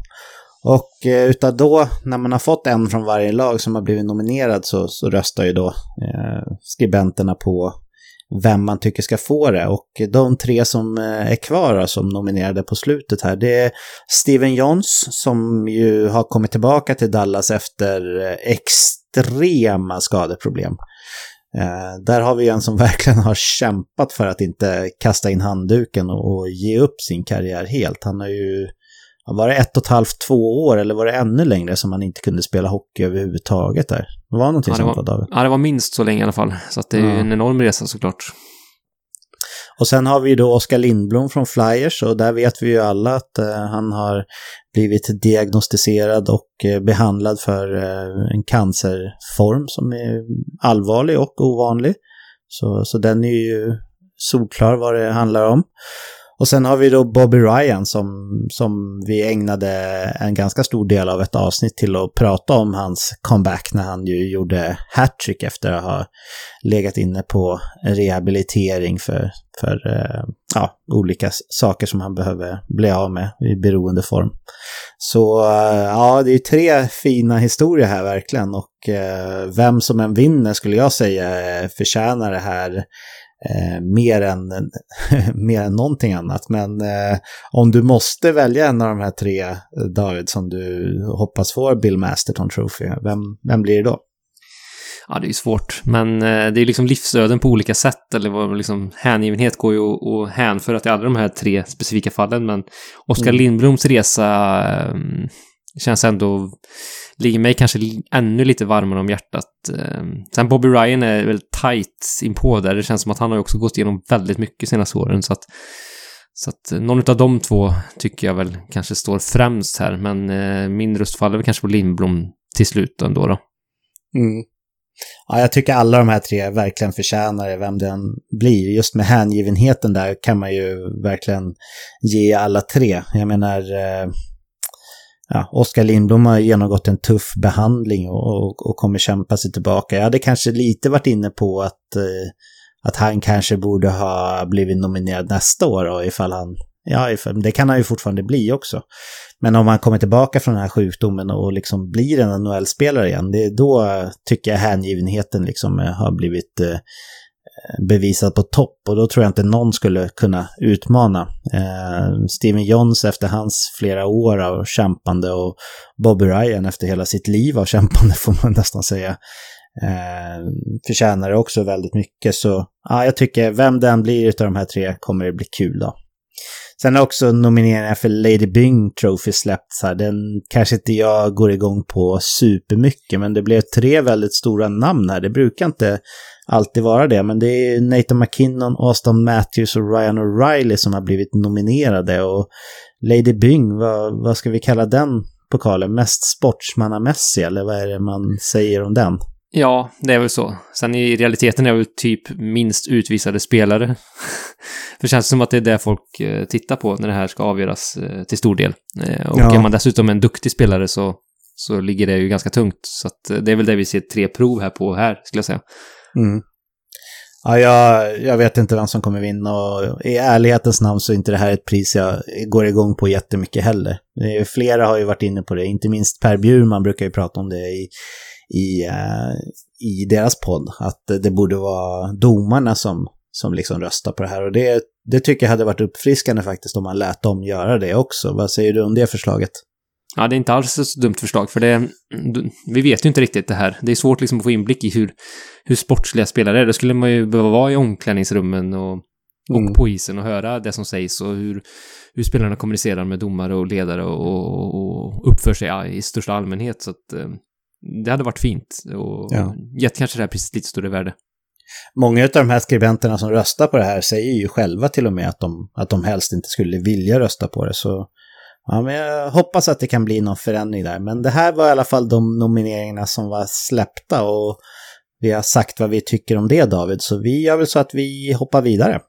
och uh, utav då, när man har fått en från varje lag som har blivit nominerad så, så röstar ju då uh, skribenterna på vem man tycker ska få det. Och de tre som eh, är kvar som nominerade på slutet här, det är Steven Johns som ju har kommit tillbaka till Dallas efter eh, extrema skadeproblem. Eh, där har vi en som verkligen har kämpat för att inte kasta in handduken och, och ge upp sin karriär helt. Han har ju var det ett och ett halvt, två år eller var det ännu längre som han inte kunde spela hockey överhuvudtaget där? Det var någonting ja, sånt var, David? Ja, det var minst så länge i alla fall. Så att det är ja. en enorm resa såklart. Och sen har vi ju då Oskar Lindblom från Flyers och där vet vi ju alla att uh, han har blivit diagnostiserad och uh, behandlad för uh, en cancerform som är allvarlig och ovanlig. Så, så den är ju solklar vad det handlar om. Och sen har vi då Bobby Ryan som, som vi ägnade en ganska stor del av ett avsnitt till att prata om hans comeback när han ju gjorde hattrick efter att ha legat inne på rehabilitering för, för eh, ja, olika saker som han behöver bli av med i beroendeform. Så eh, ja, det är tre fina historier här verkligen och eh, vem som än vinner skulle jag säga förtjänar det här eh, mer, än, mer än någonting annat. Men eh, om du måste välja en av de här tre, eh, David, som du hoppas får Bill Masterton Trophy, vem, vem blir det då? Ja, det är ju svårt, men eh, det är liksom livsöden på olika sätt, eller vad liksom hängivenhet går ju att hänföra till alla de här tre specifika fallen, men Oskar mm. Lindbloms resa eh, känns ändå ligger mig kanske ännu lite varmare om hjärtat. Ehm, sen Bobby Ryan är väl tight inpå där. Det känns som att han har också gått igenom väldigt mycket senaste åren. Så att, så att eh, någon av de två tycker jag väl kanske står främst här. Men eh, min röst faller väl kanske på Lindblom till slut ändå då. Mm. Ja, jag tycker alla de här tre verkligen förtjänar det, vem den blir. Just med hängivenheten där kan man ju verkligen ge alla tre. Jag menar, eh, ja, Oskar Lindblom har genomgått en tuff behandling och, och, och, kommer kämpa sig tillbaka. Jag hade kanske lite varit inne på att, eh, att han kanske borde ha blivit nominerad nästa år då, ifall han, ja, ifall, det kan han ju fortfarande bli också. Men om han kommer tillbaka från den här sjukdomen och liksom blir en NHL-spelare igen, det, är då tycker jag hängivenheten liksom eh, har blivit eh, bevisat på topp och då tror jag inte någon skulle kunna utmana. Eh, Steven Johns efter hans flera år av kämpande och Bobby Ryan efter hela sitt liv av kämpande får man nästan säga. Eh, förtjänar det också väldigt mycket så ja, jag tycker vem den blir utav de här tre kommer det bli kul då. Sen har också nomineringen för Lady Byng Trophy släppts här. Den kanske inte jag går igång på supermycket, men det blev tre väldigt stora namn här. Det brukar inte alltid vara det, men det är Nathan McKinnon, Austin Matthews och Ryan O'Reilly som har blivit nominerade. Och Lady Byng, vad, vad ska vi kalla den pokalen? Mest sportsmannamässig, eller vad är det man säger om den? Ja, det är väl så. Sen i realiteten är det väl typ minst utvisade spelare. För det känns som att det är det folk eh, tittar på när det här ska avgöras eh, till stor del. Eh, och ja. är man dessutom en duktig spelare så, så ligger det ju ganska tungt. Så det är väl det vi ser tre prov här på här, skulle jag säga. Mm. Ja, jag, jag vet inte vem som kommer vinna och i ärlighetens namn så är inte det här ett pris jag går igång på jättemycket heller. Flera har ju varit inne på det, inte minst Per Bjurman brukar ju prata om det i, i, eh, i deras podd, att det borde vara domarna som, som liksom röstar på det här. Och det, det tycker jag hade varit uppfriskande faktiskt om man lät dem göra det också. Vad säger du om det förslaget? Ja, det är inte alls ett dumt förslag, för det... Vi vet ju inte riktigt det här. Det är svårt liksom att få inblick i hur, hur sportsliga spelare är. Då skulle man ju behöva vara i omklädningsrummen och, och mm. på isen och höra det som sägs och hur, hur spelarna kommunicerar med domare och ledare och, och, och uppför sig i största allmänhet. Så att eh, det hade varit fint och ja. gett kanske det här priset lite större värde. Många av de här skribenterna som röstar på det här säger ju själva till och med att de, att de helst inte skulle vilja rösta på det. Så Ja, men jag hoppas att det kan bli någon förändring där. Men det här var i alla fall de nomineringarna som var släppta och vi har sagt vad vi tycker om det David. Så vi gör väl så att vi hoppar vidare.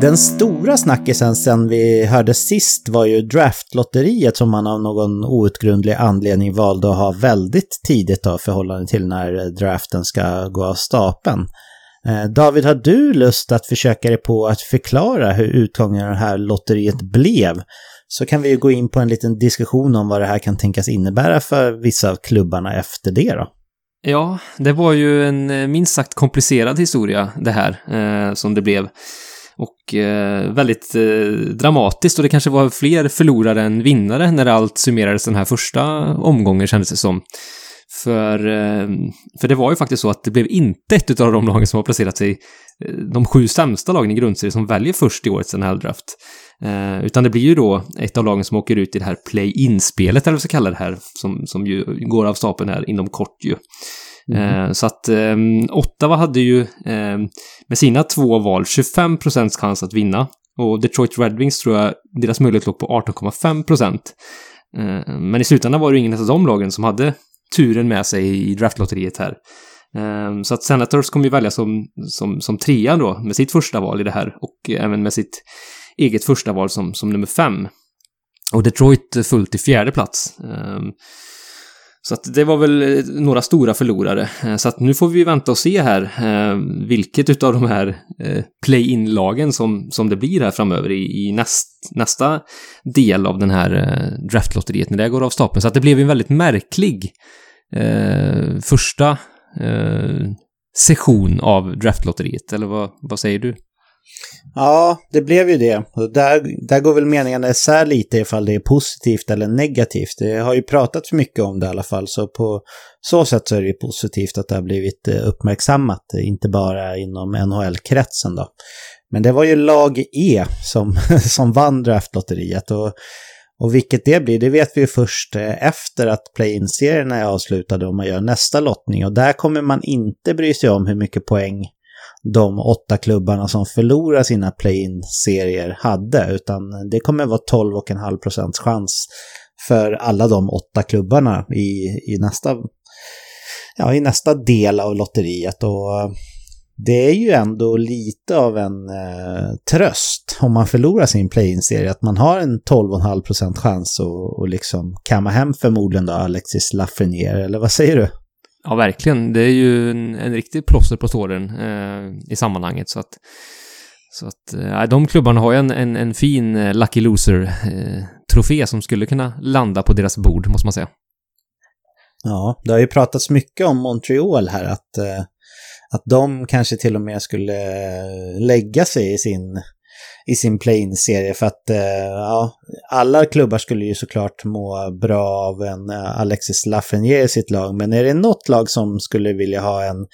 Den stora snackisen sen vi hörde sist var ju draftlotteriet som man av någon outgrundlig anledning valde att ha väldigt tidigt då, förhållande till när draften ska gå av stapeln. Eh, David, har du lust att försöka dig på att förklara hur utgången av det här lotteriet blev? Så kan vi ju gå in på en liten diskussion om vad det här kan tänkas innebära för vissa av klubbarna efter det då. Ja, det var ju en eh, minst sagt komplicerad historia det här eh, som det blev. Och eh, väldigt eh, dramatiskt och det kanske var fler förlorare än vinnare när allt summerades den här första omgången kändes det som. För, eh, för det var ju faktiskt så att det blev inte ett av de lagen som har placerat sig, eh, de sju sämsta lagen i grundserien som väljer först i årets NHL-draft. Eh, utan det blir ju då ett av lagen som åker ut i det här play-in-spelet, eller vad vi ska kalla det här, som, som ju går av stapeln här inom kort ju. Mm. Så att eh, Ottawa hade ju eh, med sina två val 25 procents chans att vinna. Och Detroit Red Wings tror jag deras möjlighet låg på 18,5 procent. Men i slutändan var det ingen av de lagen som hade turen med sig i draftlotteriet här. Ehm, så att Senators kommer ju välja som, som, som trea då med sitt första val i det här och även med sitt eget första val som, som nummer fem. Och Detroit fullt i fjärde plats. Ehm, så att det var väl eh, några stora förlorare. Eh, så att nu får vi vänta och se här eh, vilket utav de här play-in-lagen som, som det blir här framöver i, i näst, nästa del av den här draftlotteriet när det går av stapeln. Så att det blev en väldigt märklig eh, första eh, session av draftlotteriet. Eller vad, vad säger du? Ja, det blev ju det. Och där, där går väl meningarna isär lite ifall det är positivt eller negativt. Det har ju pratats mycket om det i alla fall, så på så sätt så är det ju positivt att det har blivit eh, uppmärksammat, inte bara inom NHL-kretsen då. Men det var ju lag E som, som vann draftlotteriet och, och vilket det blir, det vet vi ju först eh, efter att play-in-serierna är avslutade och man gör nästa lottning och där kommer man inte bry sig om hur mycket poäng de åtta klubbarna som förlorar sina play-in-serier hade, utan det kommer vara 12,5 procents chans för alla de åtta klubbarna i, i, nästa, ja, i nästa del av lotteriet. Och eh, det är ju ändå lite av en eh, tröst om man förlorar sin play-in-serie, att man har en 12,5 procent chans att och liksom kamma hem förmodligen då Alexis Lafreniere, eller vad säger du? Ja, verkligen. Det är ju en, en riktig plåster på såren eh, i sammanhanget. Så att, så att eh, de klubbarna har ju en, en, en fin eh, Lucky Loser-trofé eh, som skulle kunna landa på deras bord, måste man säga. Ja, det har ju pratats mycket om Montreal här, att, eh, att de kanske till och med skulle eh, lägga sig i sin i sin play-in-serie för att eh, ja, alla klubbar skulle ju såklart må bra av en eh, Alexis Lafreniere i sitt lag. Men är det något lag som skulle vilja ha en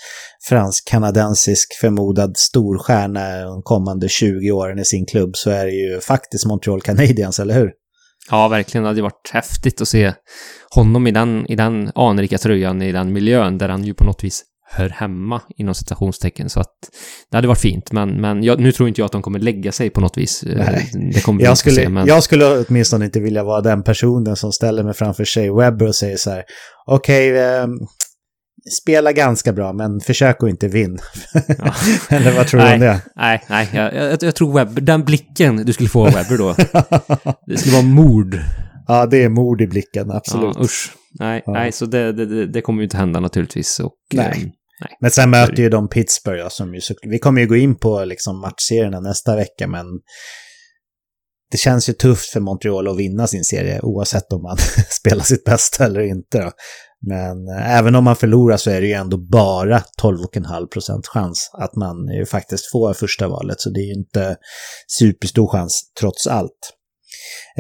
fransk-kanadensisk förmodad storstjärna de kommande 20 åren i sin klubb så är det ju faktiskt Montreal Canadiens, eller hur? Ja, verkligen. Det hade varit häftigt att se honom i den, i den anrika tröjan, i den miljön där han ju på något vis hör hemma inom citationstecken. Så att det hade varit fint, men, men jag, nu tror inte jag att de kommer lägga sig på något vis. Eh, Nej. Det kommer jag, skulle, se, men... jag skulle åtminstone inte vilja vara den personen som ställer mig framför Shea Webber och säger så här, okej, okay, eh, spela ganska bra, men försök att inte vinna. Ja. Eller vad tror du om det? Nej, nej, jag, jag, jag, tror Webber, den blicken du skulle få av Webber då, det skulle vara mord. Ja, det är mord i blicken, absolut. Ja, usch. Nej, ja. nej så det, det, det, kommer ju inte hända naturligtvis. Och, nej. Nej. Men sen möter ju de Pittsburgh, ja, som ju, vi kommer ju gå in på liksom matchserierna nästa vecka, men det känns ju tufft för Montreal att vinna sin serie oavsett om man spelar sitt bästa eller inte. Då. Men eh, även om man förlorar så är det ju ändå bara 12,5 procent chans att man ju faktiskt får första valet. Så det är ju inte superstor chans trots allt.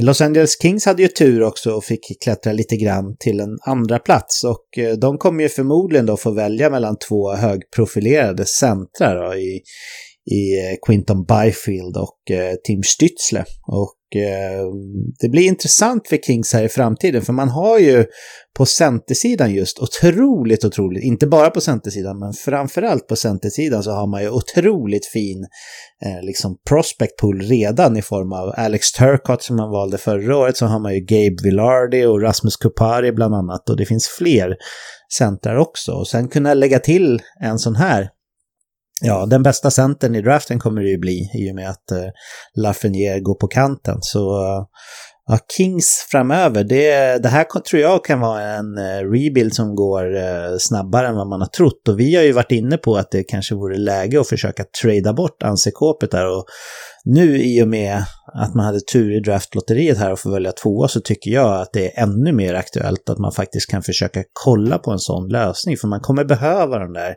Los Angeles Kings hade ju tur också och fick klättra lite grann till en andra plats och eh, de kommer ju förmodligen då få välja mellan två högprofilerade centrar då, i, i eh, Quinton Byfield och eh, Tim Stützle. Och eh, det blir intressant för Kings här i framtiden för man har ju på centersidan just otroligt, otroligt, inte bara på centersidan men framförallt på centersidan så har man ju otroligt fin eh, liksom prospect pool redan i form av Alex Turcott som man valde förra året så har man ju Gabe Villardi och Rasmus Kupari bland annat och det finns fler centrar också. Och sen kunna lägga till en sån här Ja, den bästa centern i draften kommer det ju bli i och med att uh, Lafreniere går på kanten. Så uh, ja, Kings framöver, det, det här tror jag kan vara en uh, rebuild som går uh, snabbare än vad man har trott. Och vi har ju varit inne på att det kanske vore läge att försöka trada bort Ansekåpet där. Och nu i och med att man hade tur i draftlotteriet här och får välja tvåa så tycker jag att det är ännu mer aktuellt att man faktiskt kan försöka kolla på en sån lösning. För man kommer behöva den där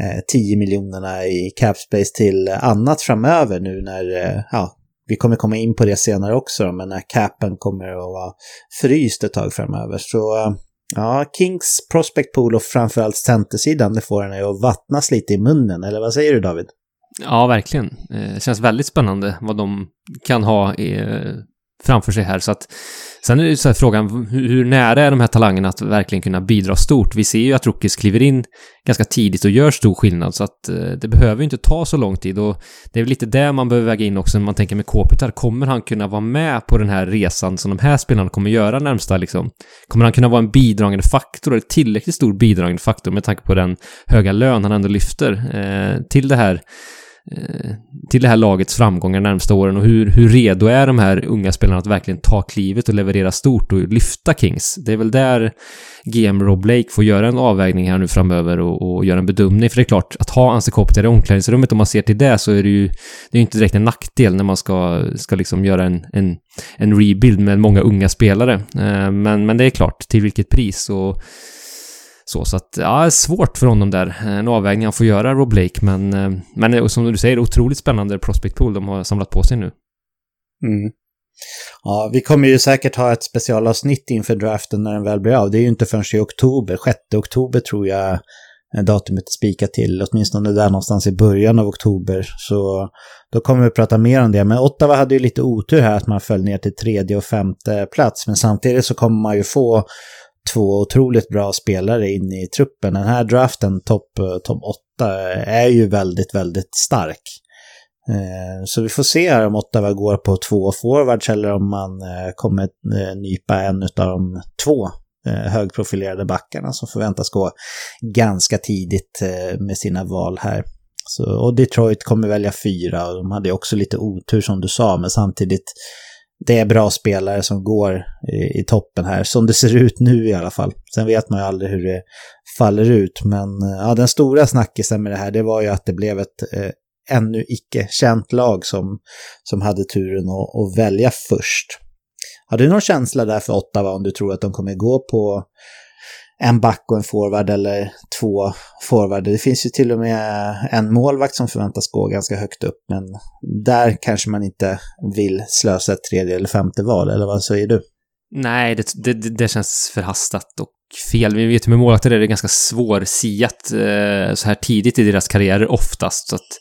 Eh, 10 miljonerna i capspace till annat framöver nu när, eh, ja, vi kommer komma in på det senare också, men när capen kommer att vara fryst ett tag framöver. Så eh, ja, Kings prospect pool och framförallt centersidan, det får henne att vattnas lite i munnen, eller vad säger du David? Ja, verkligen. Det känns väldigt spännande vad de kan ha framför sig här. Så att, sen är det så här frågan, hur, nära är de här talangerna att verkligen kunna bidra stort? Vi ser ju att Rookies kliver in ganska tidigt och gör stor skillnad, så att eh, det behöver inte ta så lång tid. Och det är väl lite det man behöver väga in också när man tänker med Kopitar. Kommer han kunna vara med på den här resan som de här spelarna kommer göra närmsta liksom? Kommer han kunna vara en bidragande faktor, eller tillräckligt stor bidragande faktor med tanke på den höga lön han ändå lyfter eh, till det här Eh, till det här lagets framgångar närmsta åren och hur, hur redo är de här unga spelarna att verkligen ta klivet och leverera stort och lyfta Kings? Det är väl där GM Rob Blake får göra en avvägning här nu framöver och, och göra en bedömning. För det är klart, att ha Anse Kopitar i omklädningsrummet, om man ser till det, så är det ju det är inte direkt en nackdel när man ska, ska liksom göra en, en, en rebuild med många unga spelare. Eh, men, men det är klart, till vilket pris? Och så, så att, ja, svårt för honom där. Eh, en avvägning han får göra, Rob Blake, men, eh, men eh, som du säger, otroligt spännande prospect pool de har samlat på sig nu. Mm. Ja, vi kommer ju säkert ha ett specialavsnitt inför draften när den väl blir av. Det är ju inte förrän i oktober, 6 oktober tror jag datumet är spikat till, åtminstone där någonstans i början av oktober. Så då kommer vi prata mer om det. Men Ottawa hade ju lite otur här att man föll ner till tredje och femte plats. Men samtidigt så kommer man ju få två otroligt bra spelare in i truppen. Den här draften, topp eh, top 8, är ju väldigt, väldigt stark. Eh, så vi får se här om Ottawa går på två forwards eller om man eh, kommer nypa en av de två högprofilerade backarna som förväntas gå ganska tidigt med sina val här. Så, och Detroit kommer välja fyra och de hade också lite otur som du sa, men samtidigt det är bra spelare som går i, i, toppen här, som det ser ut nu i alla fall. Sen vet man ju aldrig hur det faller ut, men eh, ja, den stora snackisen med det här, det var ju att det blev ett eh, ännu icke känt lag som, som hade turen att, att välja först. Har du någon känsla där för Ottawa om du tror att de kommer gå på en back och en forward eller två forwarder. Det finns ju till och med en målvakt som förväntas gå ganska högt upp, men där kanske man inte vill slösa ett tredje eller femte val, eller vad säger du? Nej, det, det, det känns förhastat och fel. Vi vet ju med målvakter är det ganska svårsiat eh, så här tidigt i deras karriärer oftast, så att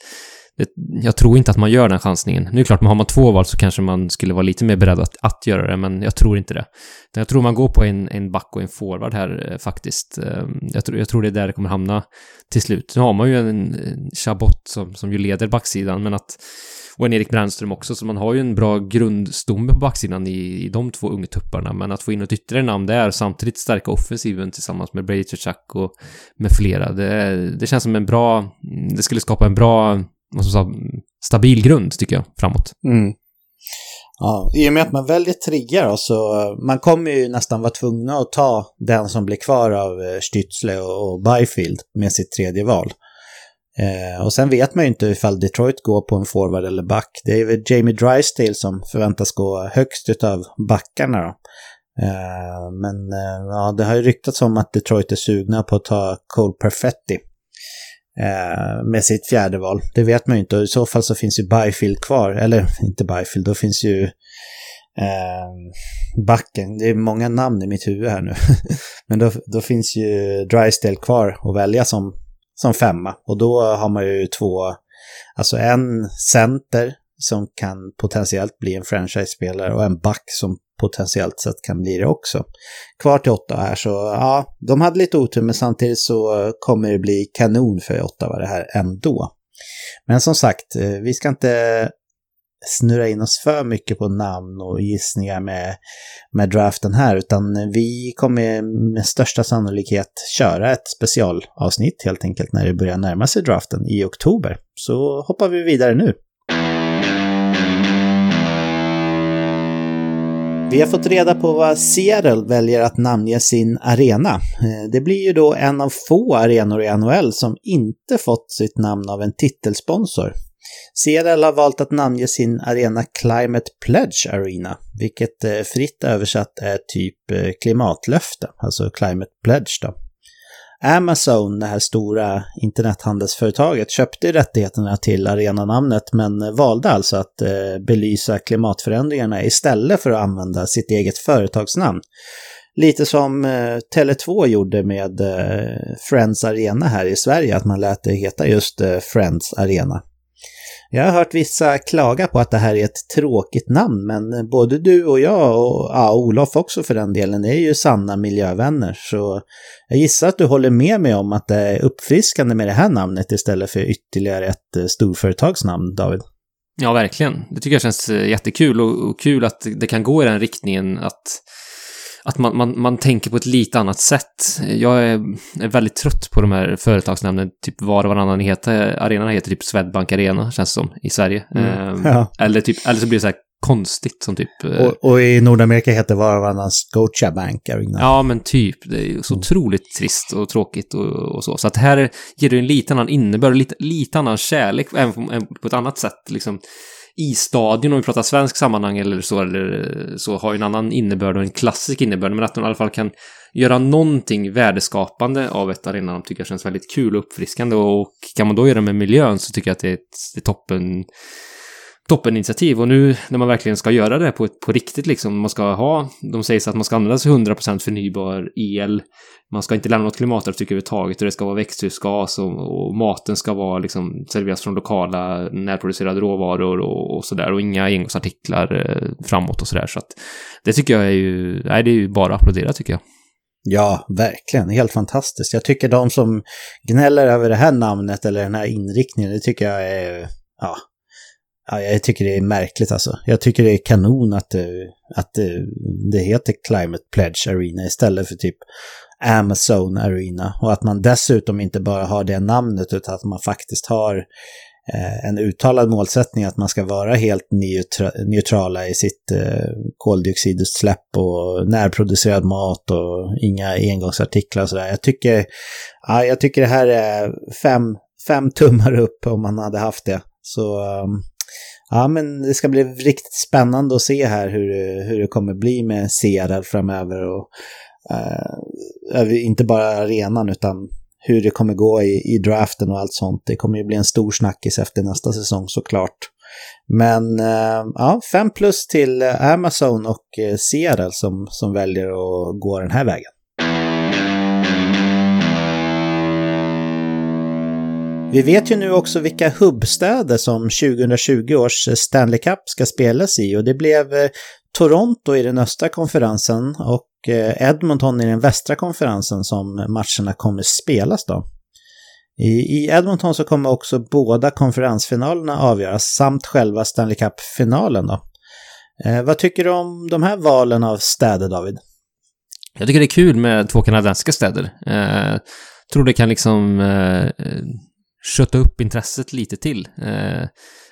jag tror inte att man gör den chansningen. Nu är det klart, har man två val så kanske man skulle vara lite mer beredd att, att göra det, men jag tror inte det. Jag tror man går på en, en back och en forward här eh, faktiskt. Ehm, jag tror, jag tror det är där det kommer hamna till slut. Nu har man ju en, en Chabot som, som ju leder backsidan, men att och en Erik Brännström också, så man har ju en bra grundstomme på backsidan i, i de två ungtupparna, men att få in ett ytterligare namn där, samtidigt stärka offensiven tillsammans med Brady Chuck och med flera, det, det känns som en bra, det skulle skapa en bra vad stabil grund, tycker jag, framåt. Mm. Ja, I och med att man väljer triggar då, så eh, man kommer ju nästan vara tvungna att ta den som blir kvar av eh, Stützle och Byfield med sitt tredje val. Eh, och sen vet man ju inte ifall Detroit går på en forward eller back. Det är väl Jamie Drysdale som förväntas gå högst utav backarna då. Eh, men eh, ja, det har ju ryktats om att Detroit är sugna på att ta Cole Perfetti Eh, med sitt fjärde val. Det vet man ju inte. I så fall så finns ju Byfield kvar. Eller inte Byfield, då finns ju eh, backen. Det är många namn i mitt huvud här nu. Men då, då finns ju Drysdale kvar att välja som, som femma. Och då har man ju två, alltså en center som kan potentiellt bli en franchise-spelare och en back som potentiellt sett kan bli det också. Kvar till åtta här så ja, de hade lite otur men samtidigt så eh, kommer det bli kanon för Ottawa det här ändå. Men som sagt, eh, vi ska inte snurra in oss för mycket på namn och gissningar med, med draften här, utan vi kommer med största sannolikhet köra ett specialavsnitt helt enkelt när det börjar närma sig draften i oktober. Så hoppar vi vidare nu. Vi har fått reda på vad Seattle väljer att namnge sin arena. Eh, det blir ju då en av få arenor i NHL som inte fått sitt namn av en titelsponsor. Seattle har valt att namnge sin arena Climate Pledge Arena, vilket eh, fritt översatt är typ eh, klimatlöfte, alltså Climate Pledge då. Amazon, det här stora internethandelsföretaget, köpte rättigheterna till arenanamnet men valde alltså att eh, belysa klimatförändringarna istället för att använda sitt eget företagsnamn. Lite som eh, Tele2 gjorde med eh, Friends Arena här i Sverige, att man lät det heta just eh, Friends Arena. Jag har hört vissa klaga på att det här är ett tråkigt namn, men både du och jag och ja, Olof också för den delen är ju sanna miljövänner. Så jag gissar att du håller med mig om att det är uppfriskande med det här namnet istället för ytterligare ett eh, storföretagsnamn, David. Ja, verkligen. Det tycker jag känns eh, jättekul och, och kul att det kan gå i den riktningen att att man, man, man tänker på ett lite annat sätt. Jag är, är väldigt trött på de här företagsnamnen, typ var och varannan heter, arenan heter typ Swedbank Arena, känns det som, i Sverige. Mm. Ehm, ja. eller, typ, eller så blir det så här konstigt som typ... Eh, och, och i Nordamerika heter var och varannan Scotiabank Arena. Ja, men typ. Det är så mm. otroligt trist och tråkigt och, och, så. Så att här ger det en lite annan innebörd, lite, lite annan kärlek, även på, på ett annat sätt liksom i stadion, om vi pratar svensk sammanhang eller så, eller eh, så, har ju en annan innebörd och en klassisk innebörd, men att de i alla fall kan göra någonting värdeskapande av ett arenanamn tycker jag känns väldigt kul och uppfriskande. Och kan man då göra det med miljön så tycker jag att det är ett, det är toppen toppeninitiativ och nu när man verkligen ska göra det på, på riktigt liksom, man ska ha, de säger så att man ska använda sig 100% förnybar el, man ska inte lämna något klimatavtryck överhuvudtaget och det ska vara växthusgas och, och, maten ska vara liksom serveras från lokala närproducerade råvaror och, och sådär och inga engångsartiklar eh, framåt och sådär så att det tycker jag är ju, nej det är ju bara att applådera tycker jag. Ja, verkligen. Helt fantastiskt. Jag tycker de som gnäller över det här namnet eller den här inriktningen, det tycker jag är, ja, Ja, jag tycker det är märkligt alltså. Jag tycker det är kanon att, det, att det, det heter Climate Pledge Arena istället för typ Amazon Arena. Och att man dessutom inte bara har det namnet utan att man faktiskt har eh, en uttalad målsättning att man ska vara helt neutra neutrala i sitt eh, koldioxidutsläpp och närproducerad mat och inga engångsartiklar och sådär. Jag tycker, ja, jag tycker det här är fem, fem tummar upp om man hade haft det. Så um, Ja, men det ska bli riktigt spännande att se här hur, hur det kommer bli med Seattle framöver. Och, eh, inte bara arenan utan hur det kommer gå i, i draften och allt sånt. Det kommer ju bli en stor snackis efter nästa säsong såklart. Men eh, ja, fem plus till Amazon och eh, uh, Seattle som, som väljer att gå den här vägen. Vi vet ju nu också vilka hubbstäder som 2020 års Stanley Cup ska spelas i och det blev eh, Toronto i den östra konferensen och eh, Edmonton i den västra konferensen som matcherna kommer spelas då. I, Edmonton så kommer också båda konferensfinalerna avgöras samt själva Stanley Cup-finalen då. Eh, vad tycker du om de här valen av städer, David? Jag tycker det är kul med två kanadensiska städer. Eh, tror det kan liksom eh, kötta upp intresset lite till eh,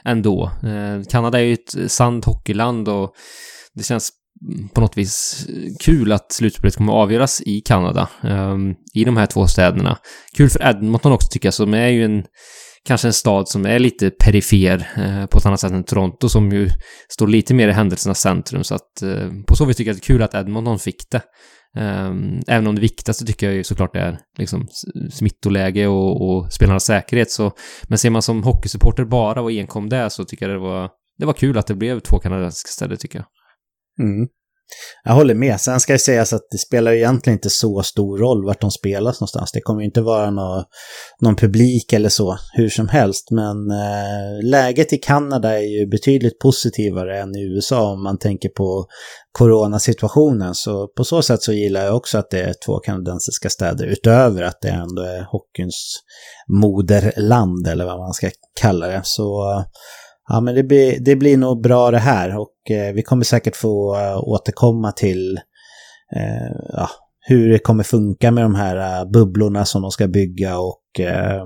ändå. Eh, Kanada är ju ett sant hockeyland och det känns på något vis kul att slutspelet kommer att avgöras i Kanada, eh, i de här två städerna. Kul för Edmonton också tycker jag, som är ju en kanske en stad som är lite perifer eh, på ett annat sätt än Toronto som ju står lite mer i händelsernas centrum så att eh, på så vis tycker jag att det är kul att Edmonton fick det. Ehm, även om det viktigaste tycker jag ju såklart är liksom smittoläge och, och spelarnas säkerhet så men ser man som hockeysupporter bara och enkom det så tycker jag det var det var kul att det blev två kanadensiska städer tycker jag. Mm. Jag håller med. Sen ska det sägas att det spelar egentligen inte så stor roll vart de spelas någonstans. Det kommer ju inte vara någon, någon publik eller så, hur som helst. Men eh, läget i Kanada är ju betydligt positivare än i USA om man tänker på coronasituationen. Så på så sätt så gillar jag också att det är två kanadensiska städer utöver att det ändå är hockeyns moderland eller vad man ska kalla det. Så Ja, men det blir, det blir nog bra det här och eh, vi kommer säkert få uh, återkomma till eh, ja, hur det kommer funka med de här uh, bubblorna som de ska bygga och eh,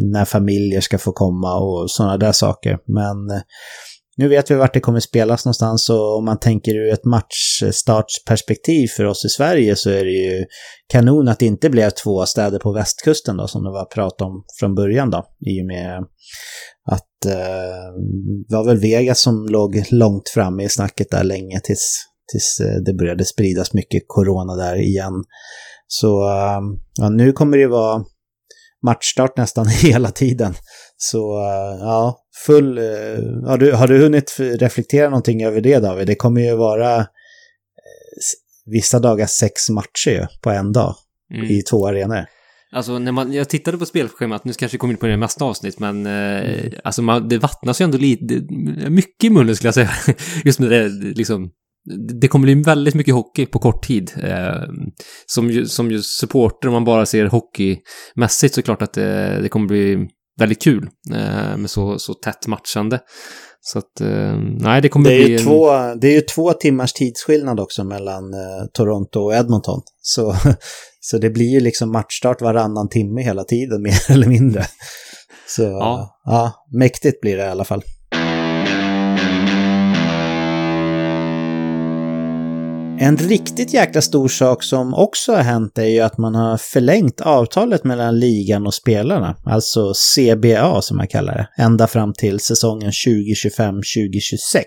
när familjer ska få komma och sådana där saker. Men nu vet vi vart det kommer spelas någonstans och om man tänker ur ett matchstartsperspektiv för oss i Sverige så är det ju kanon att det inte blev två städer på västkusten då som det var prat om från början då i och med att eh, det var väl Vegas som låg långt framme i snacket där länge tills, tills eh, det började spridas mycket corona där igen. Så eh, ja, nu kommer det vara matchstart nästan hela tiden. Så eh, ja, full... Har du, har du hunnit reflektera någonting över det David? Det kommer ju vara vissa dagar sex matcher på en dag mm. i två arenor. Alltså när man, jag tittade på spelschemat, nu kanske jag kommer in på det mesta avsnitt, men eh, alltså man, det vattnas ju ändå lite, mycket i munnen skulle jag säga. Just med det, liksom, det kommer bli väldigt mycket hockey på kort tid. Eh, som, ju, som ju supporter, om man bara ser hockeymässigt, så är det klart att det, det kommer bli väldigt kul eh, med så, så tätt matchande. Så att, eh, nej, det kommer det är bli... Ju två, det är ju två timmars tidsskillnad också mellan eh, Toronto och Edmonton. Så så det blir ju liksom matchstart varannan timme hela tiden, mer eller mindre. Så ja. ja, mäktigt blir det i alla fall. En riktigt jäkla stor sak som också har hänt är ju att man har förlängt avtalet mellan ligan och spelarna, alltså CBA som man kallar det, ända fram till säsongen 2025-2026.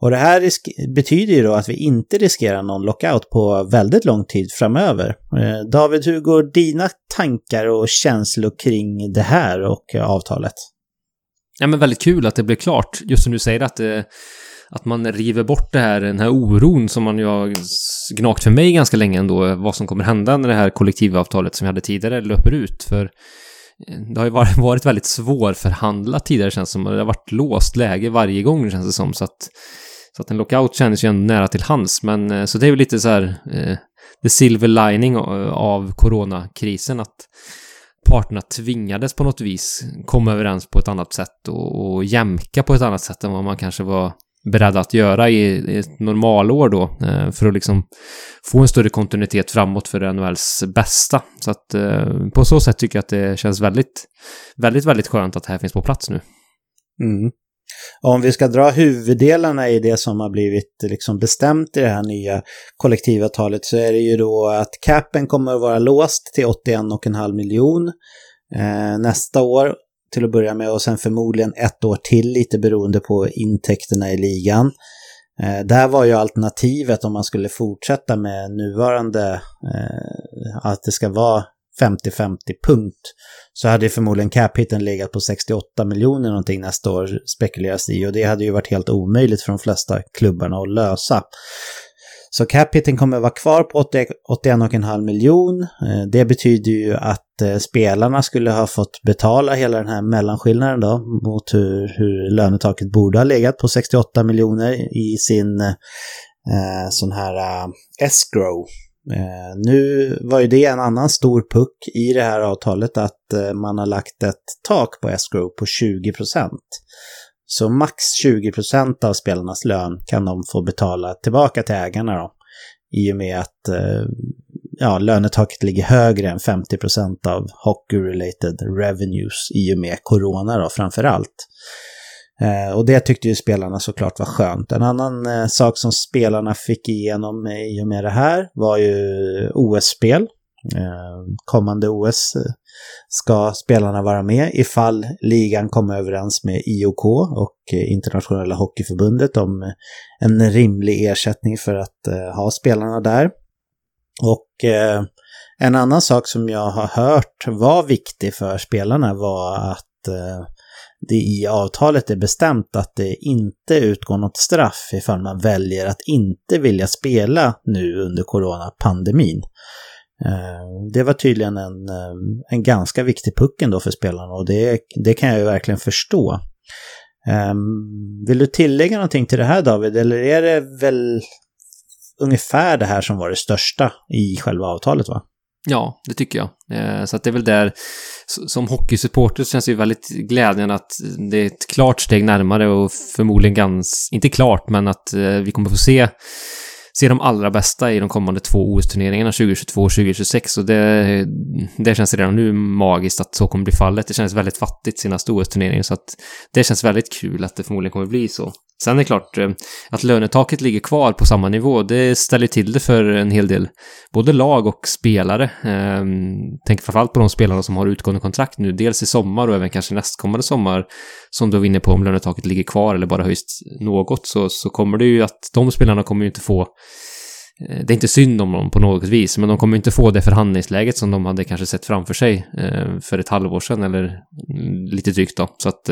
Och det här betyder ju då att vi inte riskerar någon lockout på väldigt lång tid framöver. Eh, David, hur går dina tankar och känslor kring det här och eh, avtalet? Ja, men väldigt kul att det blev klart. Just som du säger att, det, eh, att man river bort det här, den här oron som man ju har gnagt för mig ganska länge ändå, vad som kommer hända när det här kollektivavtalet som vi hade tidigare löper ut. För eh, det har ju varit väldigt svårförhandlat tidigare känns det som. Det har varit låst läge varje gång känns det som. Så att så att en lockout kändes ju ändå nära till hands, men eh, så det är ju lite så här eh, the silver lining eh, av coronakrisen att parterna tvingades på något vis komma överens på ett annat sätt och, och jämka på ett annat sätt än vad man kanske var beredda att göra i, i ett normalår då eh, för att liksom få en större kontinuitet framåt för NHLs bästa. Så att eh, på så sätt tycker jag att det känns väldigt, väldigt, väldigt skönt att det här finns på plats nu. Mm. Om vi ska dra huvuddelarna i det som har blivit liksom bestämt i det här nya kollektivavtalet så är det ju då att capen kommer att vara låst till 81,5 miljon eh, nästa år till att börja med och sen förmodligen ett år till lite beroende på intäkterna i ligan. Eh, där var ju alternativet om man skulle fortsätta med nuvarande eh, att det ska vara 50-50 punkt så hade förmodligen cap-hiten legat på 68 miljoner någonting nästa år spekuleras i och det hade ju varit helt omöjligt för de flesta klubbarna att lösa. Så capiten kommer vara kvar på 81,5 miljon. Eh, det betyder ju att eh, spelarna skulle ha fått betala hela den här mellanskillnaden då mot hur, hur lönetaket borde ha legat på 68 miljoner i sin eh, sån här eh, escrow Eh, nu var ju det en annan stor puck i det här avtalet att eh, man har lagt ett tak på escrow på 20 procent. Så max 20% av spelarnas lön kan de få betala tillbaka till ägarna då. I och med att eh, ja, lönetaket ligger högre än 50% av hockey-related revenues i och med corona då framför allt. Eh, och det tyckte ju spelarna såklart var skönt. En annan eh, sak som spelarna fick igenom i och med det här var ju OS-spel. Eh, kommande OS eh, ska spelarna vara med ifall ligan kommer överens med IOK och eh, Internationella Hockeyförbundet om eh, en rimlig ersättning för att eh, ha spelarna där. Och en annan sak som jag har hört var viktig för spelarna var att det i avtalet är bestämt att det inte utgår något straff ifall man väljer att inte vilja spela nu under coronapandemin. Eh, det var tydligen en, eh, en ganska viktig puck ändå för spelarna och det, det kan jag ju verkligen förstå. Ehm, vill du tillägga någonting till det här David, eller är det väl ungefär det här som var det största i själva avtalet va? Ja, det tycker jag. Eh, så att det är väl där, som hockeysupporter känns det ju väldigt glädjande att det är ett klart steg närmare och förmodligen ganska, inte klart, men att vi kommer få se se de allra bästa i de kommande två OS-turneringarna 2022 och 2026. Och det, det känns redan nu magiskt att så kommer bli fallet. Det känns väldigt fattigt senaste OS-turneringen, så att det känns väldigt kul att det förmodligen kommer bli så. Sen är det klart eh, att lönetaket ligger kvar på samma nivå. Det ställer till det för en hel del, både lag och spelare. Ehm, Tänk framförallt på de spelarna som har utgående kontrakt nu, dels i sommar och även kanske nästkommande sommar, som du var inne på om lönetaket ligger kvar eller bara höjs något, så, så kommer det ju att de spelarna kommer ju inte få eh, det är inte synd om dem på något vis, men de kommer inte få det förhandlingsläget som de hade kanske sett framför sig eh, för ett halvår sedan eller mm, lite drygt då. Så att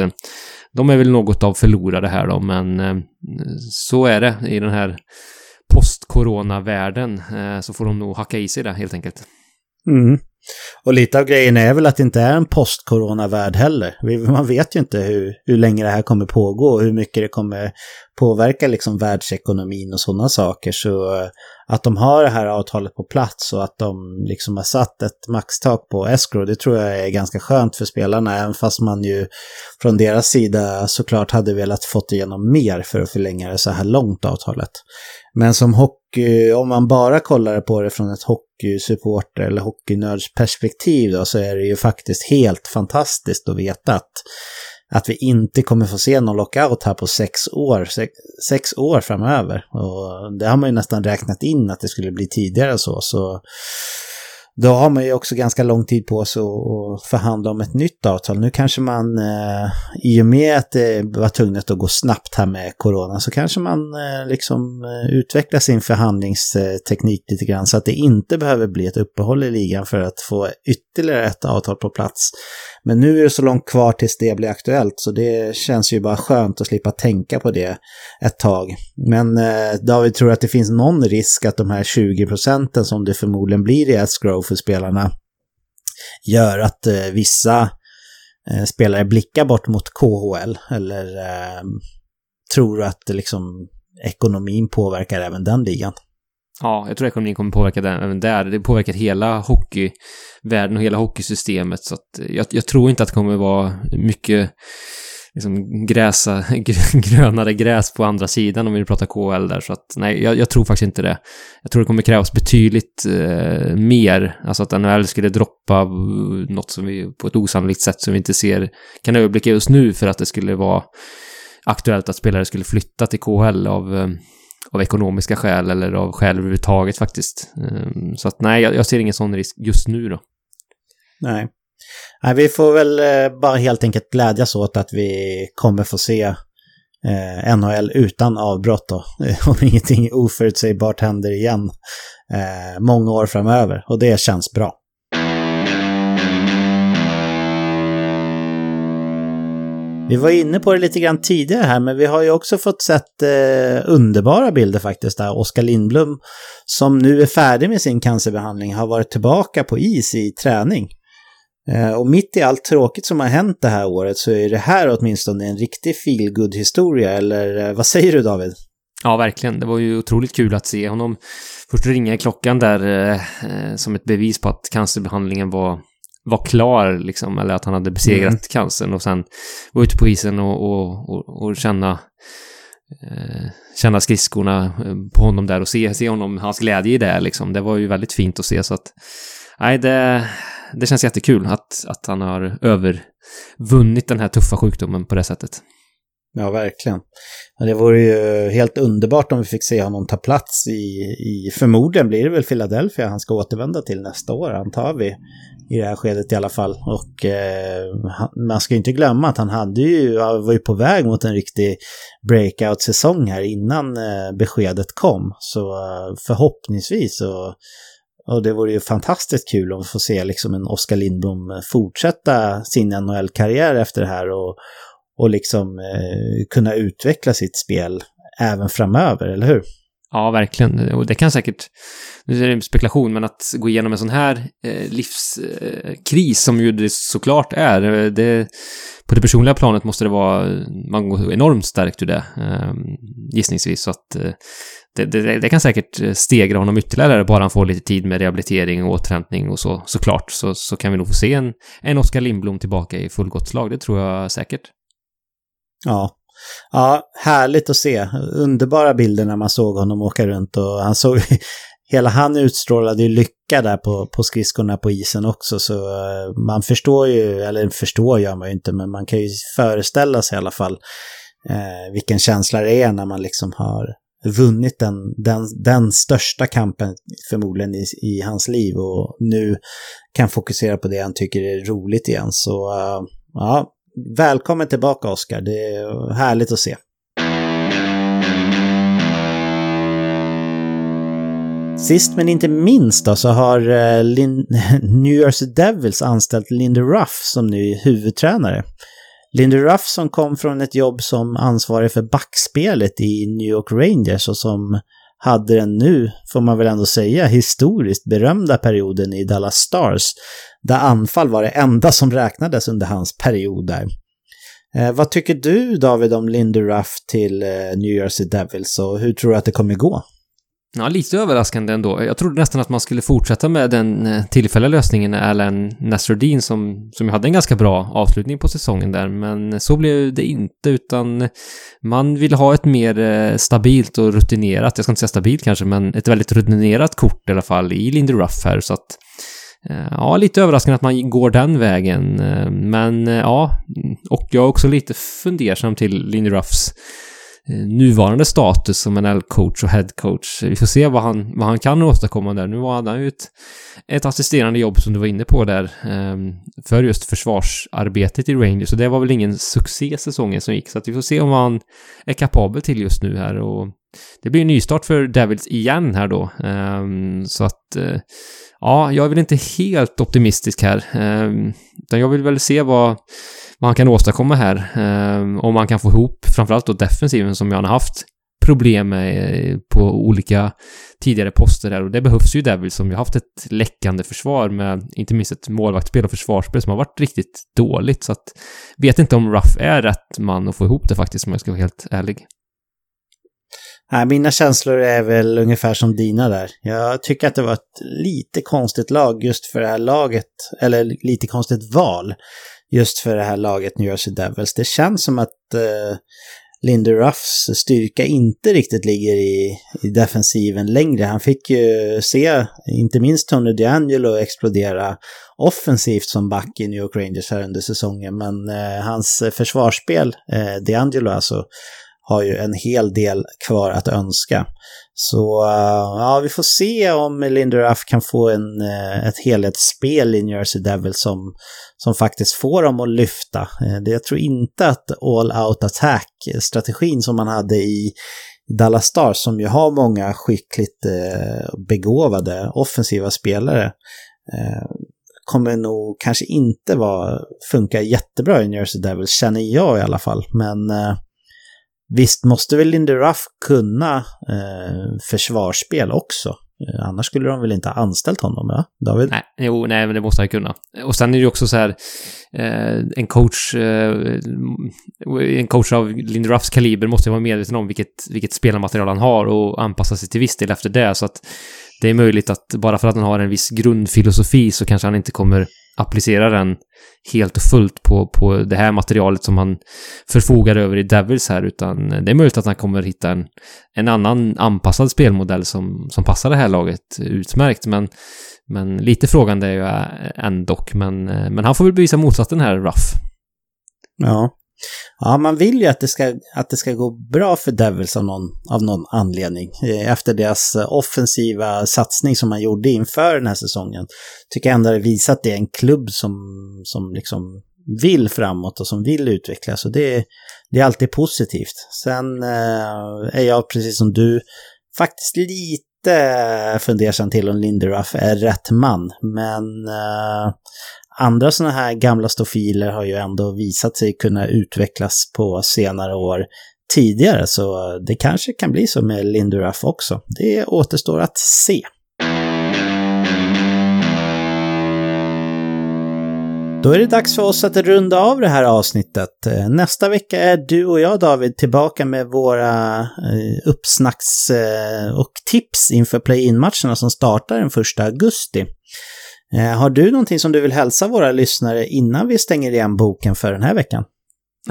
de är väl något av förlorare här då, men eh, så är det i den här post-corona-världen. Eh, så får de nog hacka i sig det helt enkelt. Mm. Och lite av grejen är väl att det inte är en post-corona-värld heller. Man vet ju inte hur, hur länge det här kommer pågå och hur mycket det kommer påverkar liksom världsekonomin och sådana saker. Så eh, att de har det här avtalet på plats och att de liksom har satt ett maxtak på escrow, det tror jag är ganska skönt för spelarna, även fast man ju från deras sida såklart hade velat fått igenom mer för att förlänga det så här långt avtalet. Men som hockey, om man bara kollar på det från ett hockeysupporter eller hockeynördsperspektiv då, så är det ju faktiskt helt fantastiskt att veta att att vi inte kommer få se någon lockout här på sex år, sex, sex, år framöver. Och det har man ju nästan räknat in att det skulle bli tidigare så. så då har man ju också ganska lång tid på sig att förhandla om ett nytt avtal. Nu kanske man, eh, i och med att det var tvunget att gå snabbt här med corona, så kanske man eh, liksom eh, utvecklar sin förhandlingsteknik lite grann så att det inte behöver bli ett uppehåll i ligan för att få ytterligare ett avtal på plats. Men nu är det så långt kvar tills det blir aktuellt så det känns ju bara skönt att slippa tänka på det ett tag. Men eh, David tror att det finns någon risk att de här 20 procenten som det förmodligen blir i escrow för spelarna gör att eh, vissa eh, spelare blickar bort mot KHL eller eh, tror att eh, liksom ekonomin påverkar även den ligan. Ja, jag tror ekonomin kommer påverka den även där. Det påverkar hela hockeyvärlden och hela hockeysystemet. Så att eh, jag, jag tror inte att det kommer vara mycket liksom gräsa, grönare gräs på andra sidan om vi pratar KHL där. Så att nej, jag, jag, tror faktiskt inte det. Jag tror det kommer krävas betydligt eh, mer. Alltså att NHL skulle droppa något som vi på ett osannolikt sätt som vi inte ser, kan överblicka just nu för att det skulle vara aktuellt att spelare skulle flytta till KHL av eh, av ekonomiska skäl eller av skäl överhuvudtaget faktiskt. Ehm, så att nej, jag, ser ingen sån risk just nu då. Nej. Nej, vi får väl eh, bara helt enkelt glädjas åt att vi kommer få se eh, NHL utan avbrott då. Om ingenting oförutsägbart händer igen eh, många år framöver. Och det känns bra. Vi var inne på det lite grann tidigare här, men vi har ju också fått sett eh, underbara bilder faktiskt där Oskar Lindblom, som nu är färdig med sin cancerbehandling, har varit tillbaka på is i träning. Eh, och mitt i allt tråkigt som har hänt det här året så är det här åtminstone en riktig feelgood historia eller eh, vad säger du David? Ja, verkligen. Det var ju otroligt kul att se honom. Först ringa klockan där eh, eh, som ett bevis på att cancerbehandlingen var var klar, liksom, eller att han hade besegrat mm. cancern och sen vara ute på isen och, och, och, och känna eh, känna skridskorna eh, på honom där och se, se honom, hans glädje i det liksom. Det var ju väldigt fint att se så att nej, det, det känns jättekul att, att han har övervunnit den här tuffa sjukdomen på det sättet. Ja, verkligen. Det vore ju helt underbart om vi fick se honom ta plats i, i förmodligen blir det väl Philadelphia han ska återvända till nästa år, antar vi i det här skedet i alla fall. Och eh, man ska ju inte glömma att han hade ju, var ju på väg mot en riktig breakout-säsong här innan eh, beskedet kom. Så eh, förhoppningsvis så och det vore ju fantastiskt kul om vi får se liksom en Oskar Lindblom eh, fortsätta sin NHL-karriär efter det här och, och liksom eh, kunna utveckla sitt spel även framöver, eller hur? Ja, verkligen. Och det kan säkert, nu är det en spekulation, men att gå igenom en sån här eh, livskris eh, som ju det såklart är, det, på det personliga planet måste det vara, man går enormt starkt ur det, eh, gissningsvis. Så att eh, det, det, det, kan säkert eh, stegra honom ytterligare, bara han får lite tid med rehabilitering och återhämtning och så, såklart. Så, så kan vi nog få se en, en Oskar Lindblom tillbaka i fullgott slag, det tror jag säkert. Ja, Ja, härligt att se. Underbara bilder när man såg honom åka runt och han såg Hela han utstrålade ju lycka där på, på skridskorna på isen också så eh, man förstår ju, eller förstår gör man ju inte, men man kan ju föreställa sig i alla fall eh, vilken känsla det är när man liksom har vunnit den, den, den största kampen förmodligen i, i hans liv och nu kan fokusera på det han tycker är roligt igen. Så eh, ja, Välkommen tillbaka Oskar, det är härligt att se. Sist men inte minst då så har eh, Lin New Jersey Devils anställt Lindy Ruff som ny huvudtränare. Lindy Ruff som kom från ett jobb som ansvarig för backspelet i New York Rangers och som hade den nu, får man väl ändå säga, historiskt berömda perioden i Dallas Stars, där anfall var det enda som räknades under hans period där. Eh, vad tycker du David om Lindy Ruff till eh, New Jersey Devils och hur tror du att det kommer gå? Ja, lite överraskande ändå. Jag trodde nästan att man skulle fortsätta med den eh, tillfälliga lösningen, Alan Nasruddin, som, som hade en ganska bra avslutning på säsongen där. Men så blev det inte, utan man ville ha ett mer eh, stabilt och rutinerat, jag ska inte säga stabilt kanske, men ett väldigt rutinerat kort i alla fall i Lindy Ruff här, så att Eh, ja, lite överraskande att man går den vägen. Eh, men eh, ja, och jag är också lite fundersam till Lindy Ruffs nuvarande status som NL-coach och headcoach. Vi får se vad han, vad han kan åstadkomma där. Nu hade han ju ett, ett assisterande jobb som du var inne på där för just försvarsarbetet i Rangers. Så det var väl ingen succé säsongen som gick. Så att vi får se om han är kapabel till just nu här. Och det blir en nystart för Devils igen här då. Så att ja, jag är väl inte helt optimistisk här. Ehm, utan jag vill väl se vad vad han kan åstadkomma här. Eh, om man kan få ihop framförallt då defensiven som han har haft problem med eh, på olika tidigare poster här och det behövs ju Devils som ju haft ett läckande försvar med inte minst ett målvaktsspel och försvarsspel som har varit riktigt dåligt så att vet inte om Ruff är rätt man att få ihop det faktiskt om jag ska vara helt ärlig. Nej, mina känslor är väl ungefär som dina där. Jag tycker att det var ett lite konstigt lag just för det här laget, eller lite konstigt val just för det här laget New Jersey Devils. Det känns som att eh, Lindy Ruffs styrka inte riktigt ligger i, i defensiven längre. Han fick ju se, inte minst Tony DeAngelo explodera offensivt som back i New York Rangers här under säsongen, men eh, hans försvarsspel, eh, DeAngelo alltså, har ju en hel del kvar att önska. Så eh, ja, vi får se om Linderuff kan få en, eh, ett helhetsspel i Jersey Devils som, som faktiskt får dem att lyfta. Eh, jag tror inte att all out attack-strategin som man hade i Dallas Stars, som ju har många skickligt begåvade offensiva spelare, kommer nog kanske inte vara, funka jättebra i Jersey Devils, känner jag i alla fall. Men Visst måste väl Lindy Ruff kunna eh, försvarsspel också? Eh, annars skulle de väl inte ha anställt honom, ja? David? Nej, jo, nej, men det måste han kunna. Och sen är det ju också så här, eh, en coach, eh, en coach av Lindy Ruffs kaliber måste vara medveten om vilket, vilket spelarmaterial han har och anpassa sig till viss del efter det, så att det är möjligt att bara för att han har en viss grundfilosofi så kanske han inte kommer applicera den helt och fullt på, på det här materialet som han förfogar över i Devils här, utan det är möjligt att han kommer hitta en, en annan anpassad spelmodell som, som passar det här laget utmärkt, men, men lite frågande är jag ändå, men, eh, men han får väl bevisa motsatsen här, Ruff. Ja. Ja, man vill ju att det ska, att det ska gå bra för Devils av någon, av någon anledning. Eh, efter deras eh, offensiva satsning som man gjorde inför den här säsongen. Tycker jag ändå det visar att det är en klubb som, som liksom vill framåt och som vill utvecklas. Och det, det är alltid positivt. Sen eh, är jag precis som du faktiskt lite fundersam till om Linderuff är rätt man. Men eh, andra sådana här gamla stofiler har ju ändå visat sig kunna utvecklas på senare år tidigare, så det kanske kan bli så med Lindoruff också. Det återstår att se. Då är det dags för oss att runda av det här avsnittet. Nästa vecka är du och jag, David, tillbaka med våra eh, uppsnacks eh, och tips inför play-in-matcherna som startar den 1 augusti. Eh, har du någonting som du vill hälsa våra lyssnare innan vi stänger igen boken för den här veckan?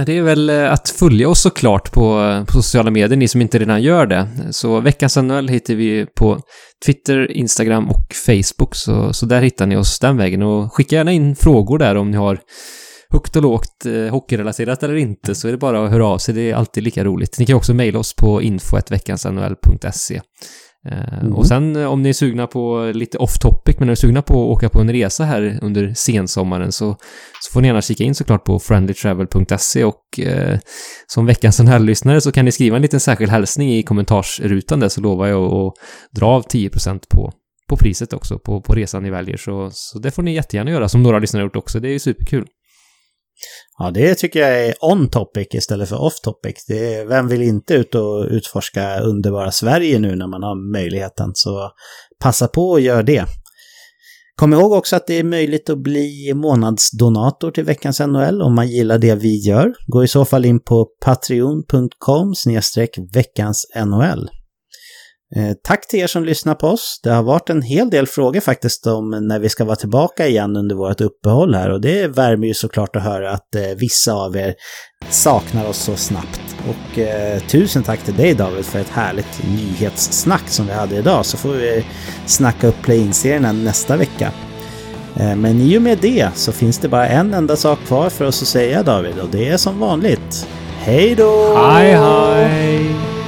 Det är väl eh, att följa oss såklart på, eh, på sociala medier, ni som inte redan gör det. Så veckans NHL hittar vi på Twitter, Instagram och Facebook, så, så där hittar ni oss den vägen. Och skicka gärna in frågor där om ni har högt och lågt eh, hockeyrelaterat eller inte, så är det bara att höra av sig. Det är alltid lika roligt. Ni kan också mejla oss på info.veckansnhl.se. Eh, mm. Och sen eh, om ni är sugna på lite off topic, men är sugna på att åka på en resa här under sensommaren så, så får ni gärna kika in såklart på friendlytravel.se och eh, som veckans lyssnare så kan ni skriva en liten särskild hälsning i kommentarsrutan där så lovar jag att dra av 10% på, på priset också på, på resan ni väljer. Så, så det får ni jättegärna göra som några lyssnare gjort också. Det är ju superkul. Ja, det tycker jag är on topic istället för off topic. Det är, vem vill inte ut och utforska underbara Sverige nu när man har möjligheten? Så passa på och gör det. Kom ihåg också att det är möjligt att bli månadsdonator till veckans NHL om man gillar det vi gör. Gå i så fall in på patreon.com veckans NHL. Eh, tack till er som lyssnar på oss. Det har varit en hel del frågor faktiskt om när vi ska vara tillbaka igen under vårt uppehåll här och det värmer ju såklart att höra att eh, vissa av er saknar oss så snabbt. Och eh, tusen tack till dig David för ett härligt nyhetssnack som vi hade idag så får vi eh, snacka upp play-in-serierna nästa vecka. Eh, men i och med det så finns det bara en enda sak kvar för oss att säga David och det är som vanligt. Hej då! Hej hej!